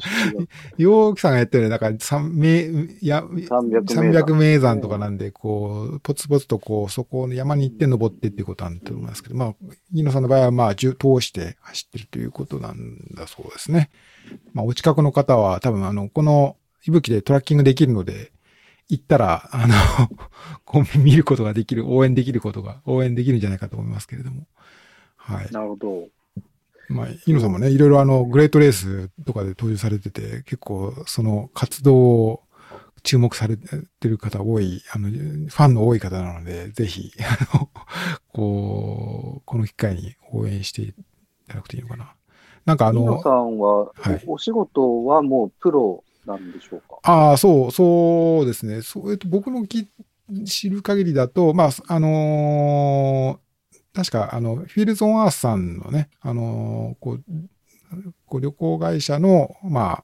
洋木さんがやってる、なんか、三名、や、300名山とかなんで、こう、ポツポツとこう、そこの山に行って登ってっていうことなんだと思いますけど、まあ、飯野さんの場合は、まあ、通して走ってるということなんだそうですね。まあ、お近くの方は、多分、あの、この、息吹でトラッキングできるので、行ったら、あの、こう見ることができる、応援できることが、応援できるんじゃないかと思いますけれども。はい。なるほど。まあ、イノさんもね、いろいろあの、グレートレースとかで登場されてて、結構、その活動を注目されてる方多い、あの、ファンの多い方なので、ぜひ、あの、こう、この機会に応援していただくといいのかな。なんかあの、イノさんは、はい、お仕事はもうプロなんでしょうか？ああ、そう、そうですね。そう、えっと、僕のき知る限りだと、まあ、あの確か、あの、フィールズ・オン・アースさんのね、あの、こう、こう旅行会社の、まあ、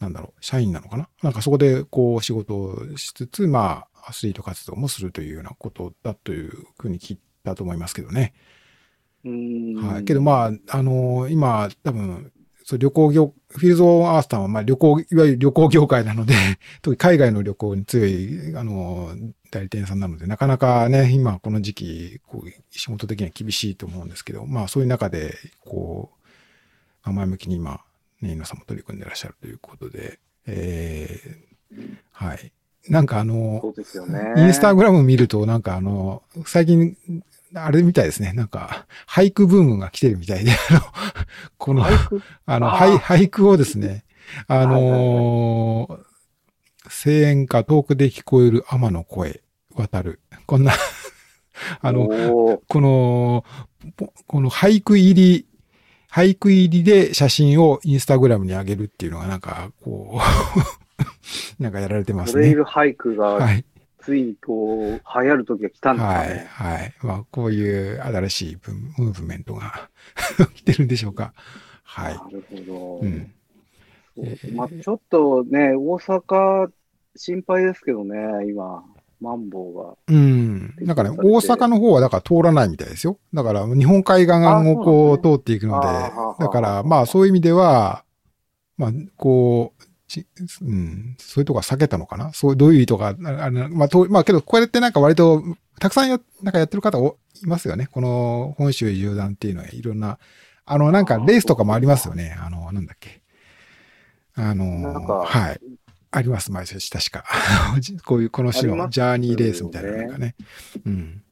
なんだろう、社員なのかな？なんかそこで、こう、仕事をしつつ、まあ、アスリート活動もするというようなことだというふうに聞いたと思いますけどね。はい。けどまあ、あのー、今、多分、そう旅行業、フィールドアースターはまあ旅行、いわゆる旅行業界なので、特に海外の旅行に強い、あのー、代理店さんなので、なかなかね、今この時期、こう、仕事的には厳しいと思うんですけど、まあそういう中で、こう、前向きに今、ね、皆さんも取り組んでらっしゃるということで、えー、はい。なんかあの、ね。インスタグラム見ると、なんかあの、最近、あれみたいですね。なんか、俳句ブームが来てるみたいで、あの、この、あの、俳俳句をですね、あのー、声援か遠くで聞こえる天の声、渡る。こんな あの、この、この俳句入り、俳句入りで写真をインスタグラムに上げるっていうのがなんか、こう なんかやられてますね。トレイル俳句が、はい、ついにこう、流行る時が来たんですね。はい、はい。まあ、こういう新しいムーブメントが 来てるんでしょうか。はい。なるほど。うん。えー、まあ、ちょっとね、大阪、心配ですけどね、今。マンボウが。うん。なんかね、大阪の方はだから通らないみたいですよ。だから日本海岸をこう通っていくので、だからまあそういう意味では、まあこう、うん、そういうとこは避けたのかな？そう、どういう意図が、あの、まあ、と、まあ、けど、こうやってなんか割と、たくさんや、なんかやってる方いますよね。この本州縦断っていうのは、いろんな、あの、なんかレースとかもありますよね。あの、なんだっけ。あの、はい。あります、毎年、確か。こういう、この種のジャーニーレースみたいなのがね。うん。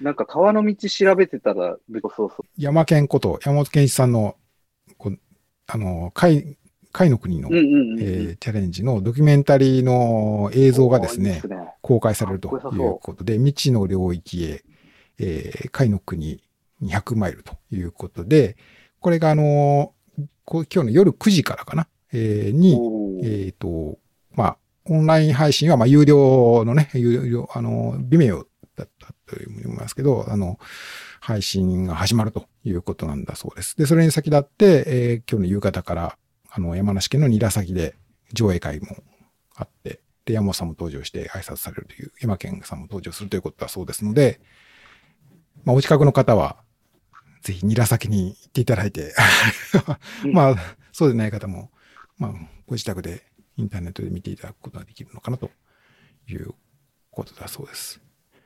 なんか川の道調べてたら、そうそう。山県こと、山本健一さんの、こあの、海、海の国の、チャレンジのドキュメンタリーの映像がですね、すね公開されるということで、未知の領域へ、えー、海の国200マイルということで、これがあの今日の夜9時からかな、えー、に、えっ、ー、と、まあ、オンライン配信は、まあ、有料のね、有料、あの、微妙だったというふうに思いますけど、あの、配信が始まるということなんだそうです。で、それに先立って、えー、今日の夕方から、あの、山梨県の韮崎で上映会もあって、で、山本さんも登場して挨拶されるという、山県さんも登場するということだそうですので、まあ、お近くの方は、ぜひ韮崎に行っていただいて まあ、そうでない方も、まあ、ご自宅でインターネットで見ていただくことができるのかなということだそうです。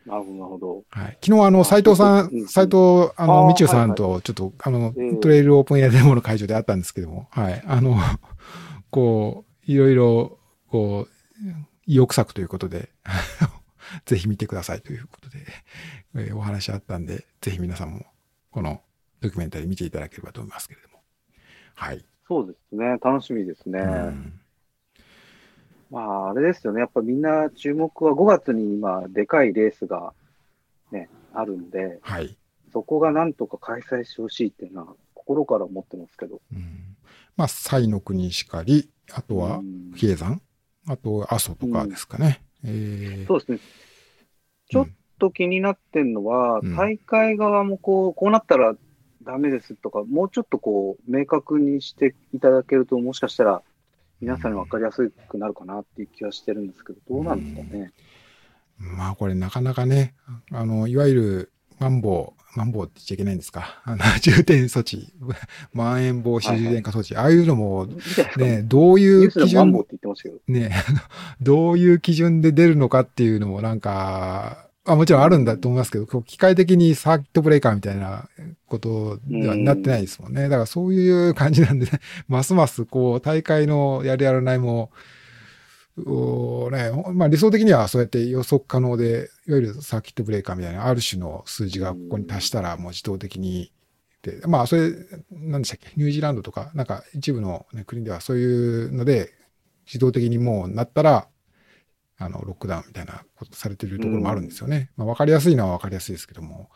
なるほど、なるほど。はい。昨日、あの、斎藤さん、斎藤、あの、みちゅさんと、ちょっと、あの、トレイルオープンエアデモの会場であったんですけども、はい。あの、こう、いろいろ、こう、意欲作ということで、ぜひ見てくださいということで、えー、お話あったんで、ぜひ皆さんも、このドキュメンタリー見ていただければと思いますけれども。はい。そうですね。楽しみですね。うんまあ、あれですよね。やっぱみんな注目は5月に今、でかいレースがね、あるんで、はい。そこがなんとか開催してほしいっていうのは、心から思ってますけど。うん。まあ、西の国しかり、あとは、比叡山、あと、阿蘇とかですかね。うん、えー、そうですね。ちょっと気になってんのは、うん、大会側もこう、こうなったらダメですとか、もうちょっとこう、明確にしていただけると、もしかしたら、皆さんに分かりやすくなるかなっていう気はしてるんですけど、どうなんですかね？まあこれなかなかね、あの、いわゆる、マンボウ、マンボウって言っちゃいけないんですか？あの、重点措置、まん延防止重点化措置、はいはい、ああいうのも、ね、どういう基準、ね、どういう基準で出るのかっていうのもなんか、あもちろんあるんだと思いますけど、機械的にサーキットブレーカーみたいなことではなってないですもんね。だからそういう感じなんでね、ますますこう大会のやるやらないも、おね、まあ理想的にはそうやって予測可能で、いわゆるサーキットブレーカーみたいなある種の数字がここに達したらもう自動的にで、まあそれ、何でしたっけ、ニュージーランドとか、なんか一部の、ね、国ではそういうので、自動的にもうなったら、あの、ロックダウンみたいなことされてるところもあるんですよね。うん、まあ、わかりやすいのはわかりやすいですけども。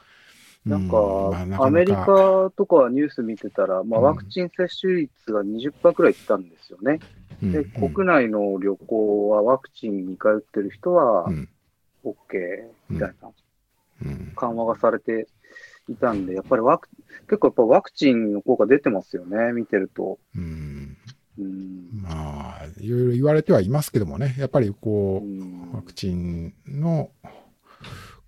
なんか、うんまあ、なかなか。アメリカとかニュース見てたら、まあ、ワクチン接種率が20%くらいいったんですよね。うん、で、国内の旅行はワクチン2回打ってる人は、OK みたいな、緩和がされていたんで、やっぱりワク、結構やっぱワクチンの効果出てますよね、見てると。うんまあ、いろいろ言われてはいますけどもね、やっぱりこう、ワクチンの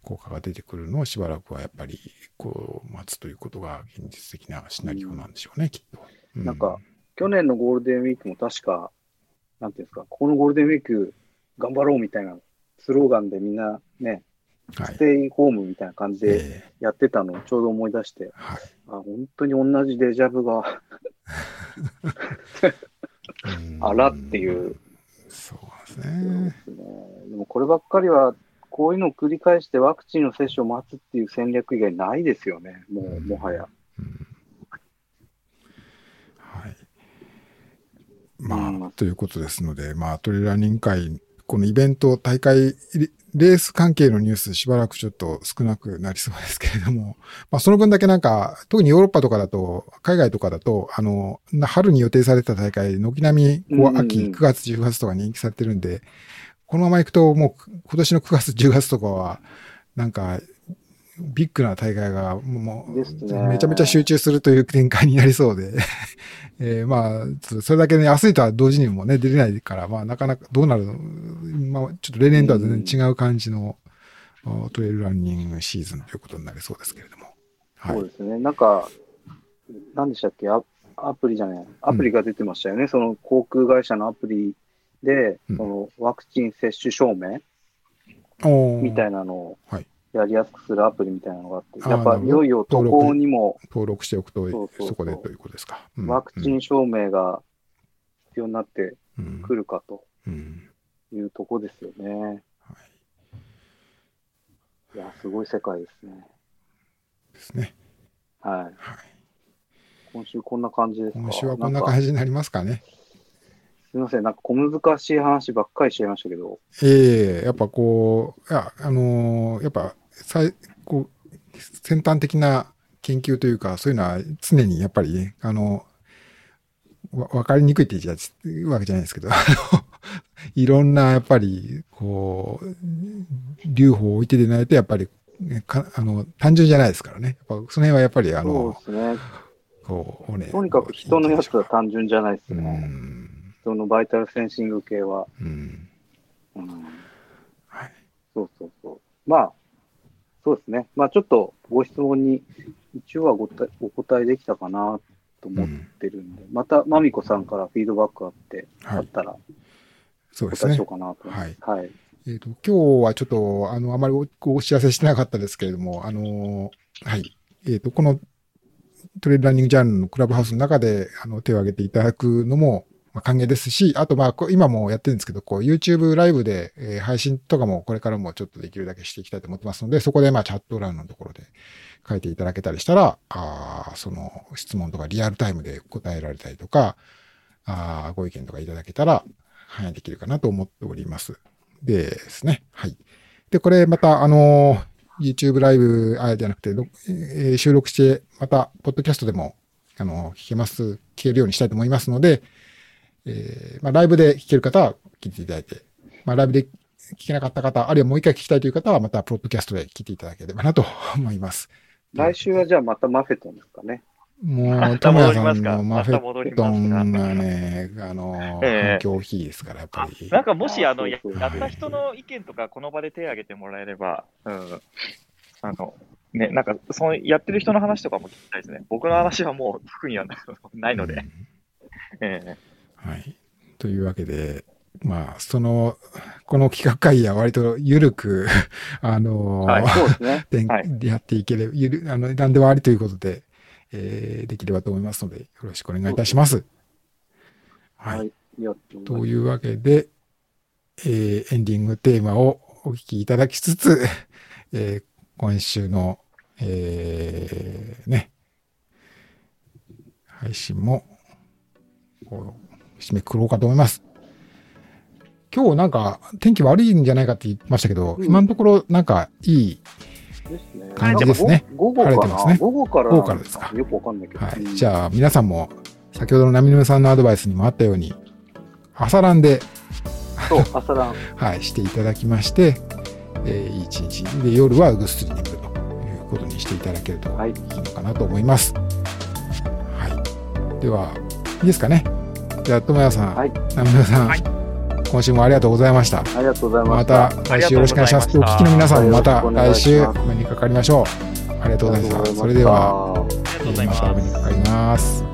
効果が出てくるのをしばらくはやっぱり、こう、待つということが現実的なシナリオなんでしょうね、きっと。なんか、去年のゴールデンウィークも確か、なんていうんですか、このゴールデンウィーク頑張ろうみたいなスローガンでみんなね、ステイホームみたいな感じでやってたのをちょうど思い出して、はい、あ本当に同じデジャブが あらっていう。そうですね。でもこればっかりは、こういうのを繰り返してワクチンの接種を待つっていう戦略以外ないですよね、もう、もはや。はい。まあ、ということですので、まあ、トレーラー人会、このイベント、大会レース関係のニュースしばらくちょっと少なくなりそうですけれども、まあその分だけなんか、特にヨーロッパとかだと、海外とかだと、あの、春に予定された大会、軒並み、こう、秋、9月、10月とかに延期されてるんで、このまま行くと、もう、今年の9月、10月とかは、なんか、ビッグな大会がもう、めちゃめちゃ集中するという展開になりそうで。えー、まあ、それだけね、アスリートは同時にもね、出れないから、まあ、なかなかどうなるの、まあ、ちょっと例年とは全然違う感じの、うん、トレイルランニングシーズンということになりそうですけれども。はい、そうですね。なんか、何でしたっけ？アアプリじゃない、アプリが出てましたよね。うん、その航空会社のアプリで、そのワクチン接種証明みたいなのを、はいやりやすくするアプリみたいなのがあって、やっぱいよいよ渡航にも登録しておくとそこでということですか、うん、ワクチン証明が必要になってくるかというとこですよね。うんはい、いや、すごい世界ですね。ですね。はい。はい、今週こんな感じですか？今週はこんな感じになりますかね。すみません、なんか小難しい話ばっかりしちゃいましたけど。ええー、やっぱこう、いや、あのー、やっぱ最こう先端的な研究というか、そういうのは常にやっぱり、ね、あの、わ分かりにくいって言っわけじゃないですけど、いろんなやっぱり、こう、留保を置いてでないと、やっぱり、かあの、単純じゃないですからね。やっぱその辺はやっぱり、あの、そうですね。こう、ね、とにかく人のやつは単純じゃないですね。人のバイタルセンシング系は。うん。うん、はい。そうそうそう。まあ、そうですね。まあちょっとご質問に一応はごお答えできたかなと思ってるんで、うん、またまみこさんからフィードバックあって、はい、あったら、そうですね。しようかなと。はい。はい。えっ、ー、と、今日はちょっと、あの、あまりお知らせしてなかったですけれども、あの、はい。えっ、ー、と、このトレーランニングジャンルのクラブハウスの中で、あの、手を挙げていただくのも、まあ、歓迎ですし、あとまあ、今もやってるんですけど、こう YouTube ライブで、えー、配信とかもこれからもちょっとできるだけしていきたいと思ってますので、そこでまあチャット欄のところで書いていただけたりしたら、あその質問とかリアルタイムで答えられたりとか、あご意見とかいただけたら反映できるかなと思っております。でですね。はい。で、これまたあの YouTube ライブ、あじゃなくて、えー、収録して、また、ポッドキャストでも、あの、聞けます、聞けるようにしたいと思いますので、えー、まあ、ライブで聞ける方は聞いていただいて、まあ、ライブで聞けなかった方、あるいはもう一回聞きたいという方は、また、プロッドキャストで聞いていただければなと思います。来週はじゃあまたマフェトンですかね。もう、トモヤさんのマフェトンがね、あの、反響大きいですから、やっぱり。なんかもし、あの、やった人の意見とか、この場で手を挙げてもらえれば、うん。あの、ね、なんか、その、やってる人の話とかも聞きたいですね。僕の話はもう特にはないので。うん、ええーはい。というわけで、まあ、その、この企画会議は割と緩く あのはい、そうですね。やっていければ、ゆる、あの、何でもありということで、えー、できればと思いますので、よろしくお願いいたします。はい。はい、というわけで、えー、エンディングテーマをお聞きいただきつつ、えー、今週の、えー、ね、配信も、こう締めくくろうかと思います。今日なんか天気悪いんじゃないかって言ってましたけど、うん、今のところなんかいい感じですね。午後晴れてますね。午後から。午後からですか。よくわかんないけど。はい。じゃあ皆さんも先ほどの波沼さんのアドバイスにもあったように、朝ランでそう、朝ラン。はい、していただきまして、えー、一日で夜はぐっすり眠るということにしていただけるといいのかなと思います。はい。では、いいですかね。じゃあ、友也さん、はい、南村さん、はい、今週もありがとうございました。ありがとうございました。また来週よろしくお願いします。お聞きの皆さんもまた来週お目にかかりましょう。ありがとうございました。それでは、ありがとうございます。またお目にかかります。